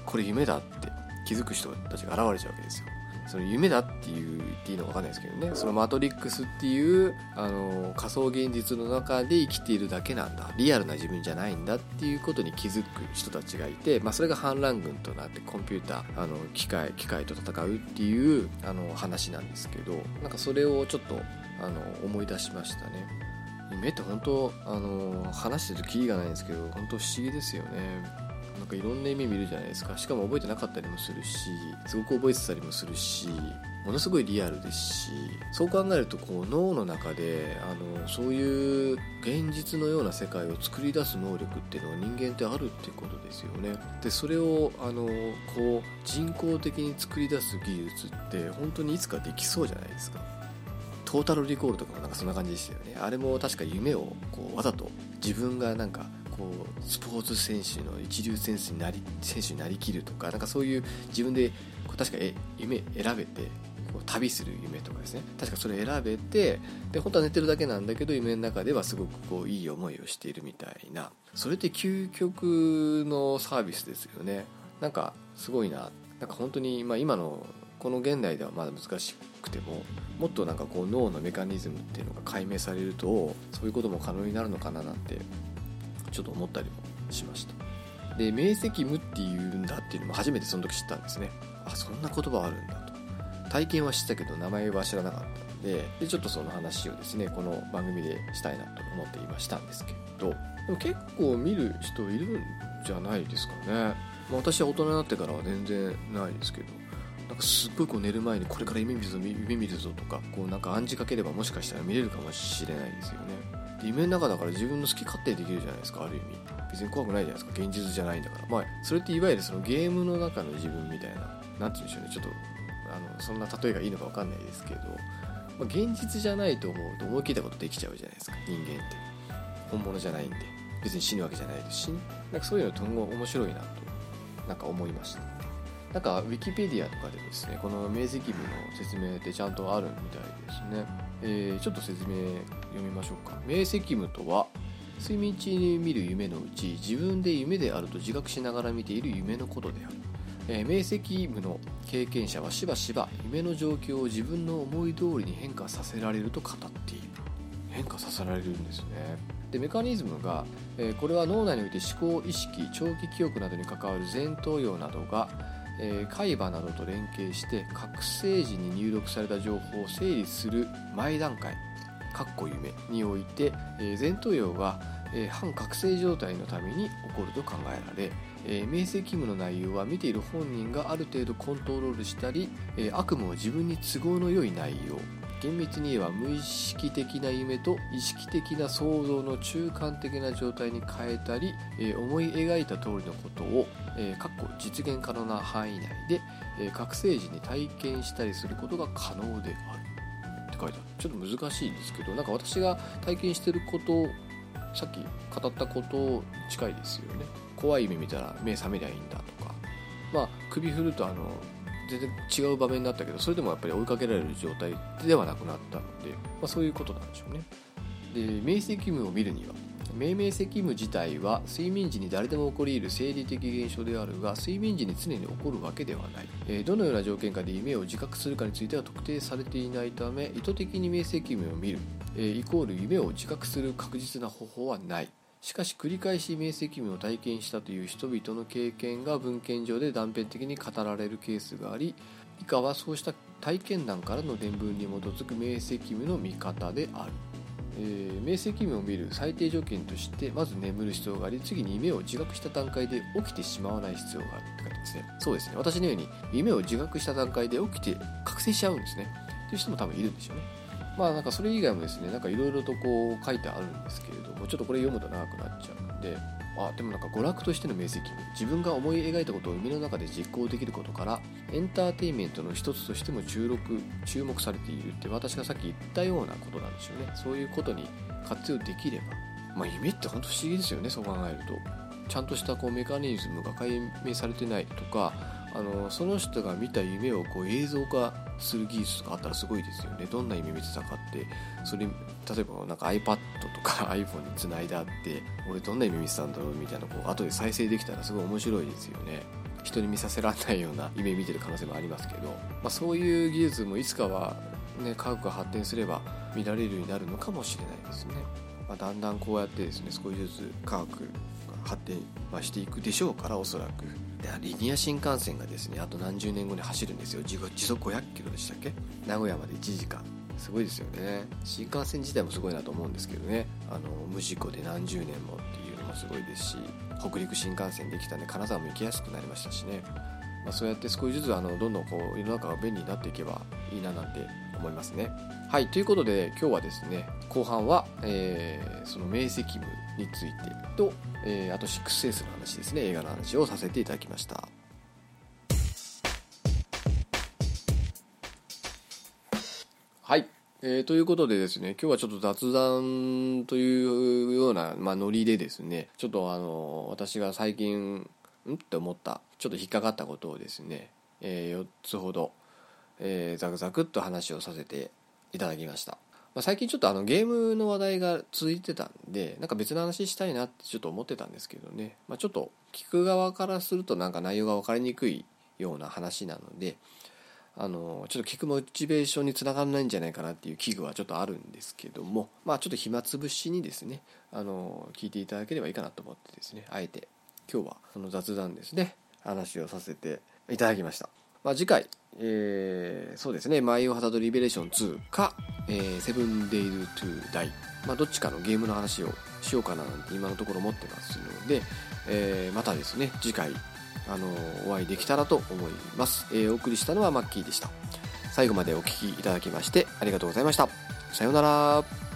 A: これ夢だって気づく人たちが現れちゃうわけですよ。その夢だっていう言っていいのか分かんないですけどね。そのマトリックスっていうあの仮想現実の中で生きているだけなんだ。リアルな自分じゃないんだっていうことに気づく人たちがいて、まあ、それが反乱軍となってコンピューターあの機械機械と戦うっていうあの話なんですけどなんかそれをちょっとあの思い出しましたね。夢って本当あの話してるとキリがないんですけど本当不思議ですよね。なんかいろんな夢見るじゃないですか。しかも覚えてなかったりもするしすごく覚えてたりもするしものすごいリアルですしそう考えるとこう脳の中であのそういう現実のような世界を作り出す能力っていうのは人間ってあるってことですよね。でそれをあのこう人工的に作り出す技術って本当にいつかできそうじゃないですか。トータルリコールとかもなんかそんな感じでしたよね。あれも確か夢をこうわざと自分がなんかこうスポーツ選手の一流選手になり選手になりきるとかなんかそういう自分でこう確かえ夢選べてこう旅する夢とかですね。確かそれ選べてで本当は寝てるだけなんだけど夢の中ではすごくこういい思いをしているみたいな。それって究極のサービスですよね。なんかすごいな。なんか本当に、ま、今のこの現代ではまだ難しくてももっとなんかこう脳のメカニズムっていうのが解明されるとそういうことも可能になるのかななんてちょっと思ったりもしました。で明晰夢っていうんだっていうのも初めてその時知ったんですね。あそんな言葉あるんだと。体験は知ったけど名前は知らなかったのででちょっとその話をですねこの番組でしたいなと思っていましたんですけどでも結構見る人いるんじゃないですかね、まあ、私は大人になってからは全然ないですけど。かすっごいこう寝る前にこれから夢見るぞ夢見るぞとかこうなんか暗示かければもしかしたら見れるかもしれないですよね。夢の中だから自分の好き勝手にできるじゃないですかある意味。別に怖くないじゃないですか現実じゃないんだから。まあそれっていわゆるそのゲームの中の自分みたいな何て言うんでしょうね。ちょっとあのそんな例えがいいのか分かんないですけど、まあ、現実じゃないと思うと思い切ったことできちゃうじゃないですか人間って。本物じゃないんで。別に死ぬわけじゃないですし。なんかそういうのとんご面白いなとなんか思いました。なんかウィキペディアとかでですねこの明晰夢の説明ってちゃんとあるみたいですね、えー、ちょっと説明読みましょうか。明晰夢とは睡眠中に見る夢のうち自分で夢であると自覚しながら見ている夢のことである、えー、明晰夢の経験者はしばしば夢の状況を自分の思い通りに変化させられると語っている。変化させられるんですね。でメカニズムが、えー、これは脳内において思考意識長期記憶などに関わる前頭葉などがえー、海馬などと連携して覚醒時に入力された情報を整理する前段階かっこ夢において、えー、前頭葉が、えー、反覚醒状態のために起こると考えられ、えー、明晰夢の内容は見ている本人がある程度コントロールしたり、え、悪夢を自分に都合の良い内容厳密に言えば無意識的な夢と意識的な想像の中間的な状態に変えたり、えー、思い描いた通りのことを、えー、実現可能な範囲内で、えー、覚醒時に体験したりすることが可能であるって書いてある。ちょっと難しいですけどなんか私が体験してることさっき語ったこと近いですよね。怖い夢見たら目覚めりゃいいんだとか。まあ首振るとあの全然違う場面になったけどそれでもやっぱり追いかけられる状態ではなくなったので、まあ、そういうことなんでしょうね。で明晰夢を見るには明明晰夢自体は睡眠時に誰でも起こり得る生理的現象であるが睡眠時に常に起こるわけではない、えどのような条件下で夢を自覚するかについては特定されていないため意図的に明晰夢を見る、えイコール夢を自覚する確実な方法はない。しかし繰り返し明晰夢を体験したという人々の経験が文献上で断片的に語られるケースがあり以下はそうした体験談からの伝聞に基づく明晰夢の見方である、えー、明晰夢を見る最低条件としてまず眠る必要があり次に夢を自覚した段階で起きてしまわない必要があるって書いてますね。そうですね。私のように夢を自覚した段階で起きて覚醒しちゃうんですね。っていう人も多分いるんでしょうね。まあなんかそれ以外もですねなんかいろいろとこう書いてあるんですけれどもちょっとこれ読むと長くなっちゃうんであでもなんか娯楽としての明晰自分が思い描いたことを夢の中で実行できることからエンターテインメントの一つとしても注目注目されているって私がさっき言ったようなことなんでしょうね。そういうことに活用できればまあ夢って本当不思議ですよねそう考えると。ちゃんとしたこうメカニズムが解明されてないとかあのその人が見た夢をこう映像化する技術があったらすごいですよね。どんな夢見てたかって。それ例えばなんか iPad とか [LAUGHS] iPhone につないであって俺どんな夢見てたんだろうみたいなこう後で再生できたらすごい面白いですよね。人に見させられないような夢見てる可能性もありますけど、まあ、そういう技術もいつかは、ね、科学が発展すれば見られるようになるのかもしれないですね、まあ、だんだんこうやってですね少しずつ科学が発展していくでしょうからおそらく。リニア新幹線がですねあと何十年後に走るんですよ。時速500キロでしたっけ？名古屋まで1時間。すごいですよね。新幹線自体もすごいなと思うんですけどね。あの無事故で何十年もっていうのもすごいですし北陸新幹線できたんで金沢も行きやすくなりましたしね、まあ、そうやって少しずつあのどんどんこう世の中が便利になっていけばいいななんて思いますね。はいということで今日はですね後半は、えー、その明晰夢についてとえー、あと6センスの話ですね。映画の話をさせていただきました。はい、えー、ということでですね今日はちょっと雑談というような、まあ、ノリでですねちょっとあの私が最近ん？って思ったちょっと引っかかったことをですね、えー、4つほど、えー、ザクザクっと話をさせていただきました。まあ、最近ちょっとあのゲームの話題が続いてたんでなんか別の話したいなってちょっと思ってたんですけどね、まあ、ちょっと聞く側からするとなんか内容が分かりにくいような話なのであのちょっと聞くモチベーションにつながらないんじゃないかなっていう危惧はちょっとあるんですけどもまあちょっと暇つぶしにですねあの聞いていただければいいかなと思ってですねあえて今日はその雑談ですね話をさせていただきました。まあ、次回、えー、そうですね、マイオハザードリベレーション2か、えー、セブンデイズ・トゥ・ダイ、まあ、どっちかのゲームの話をしようかななんて今のところ思ってますので、えー、またですね、次回、あのお会いできたらと思います、えー、お送りしたのはマッキーでした。最後までお聴きいただきましてありがとうございました。さようなら。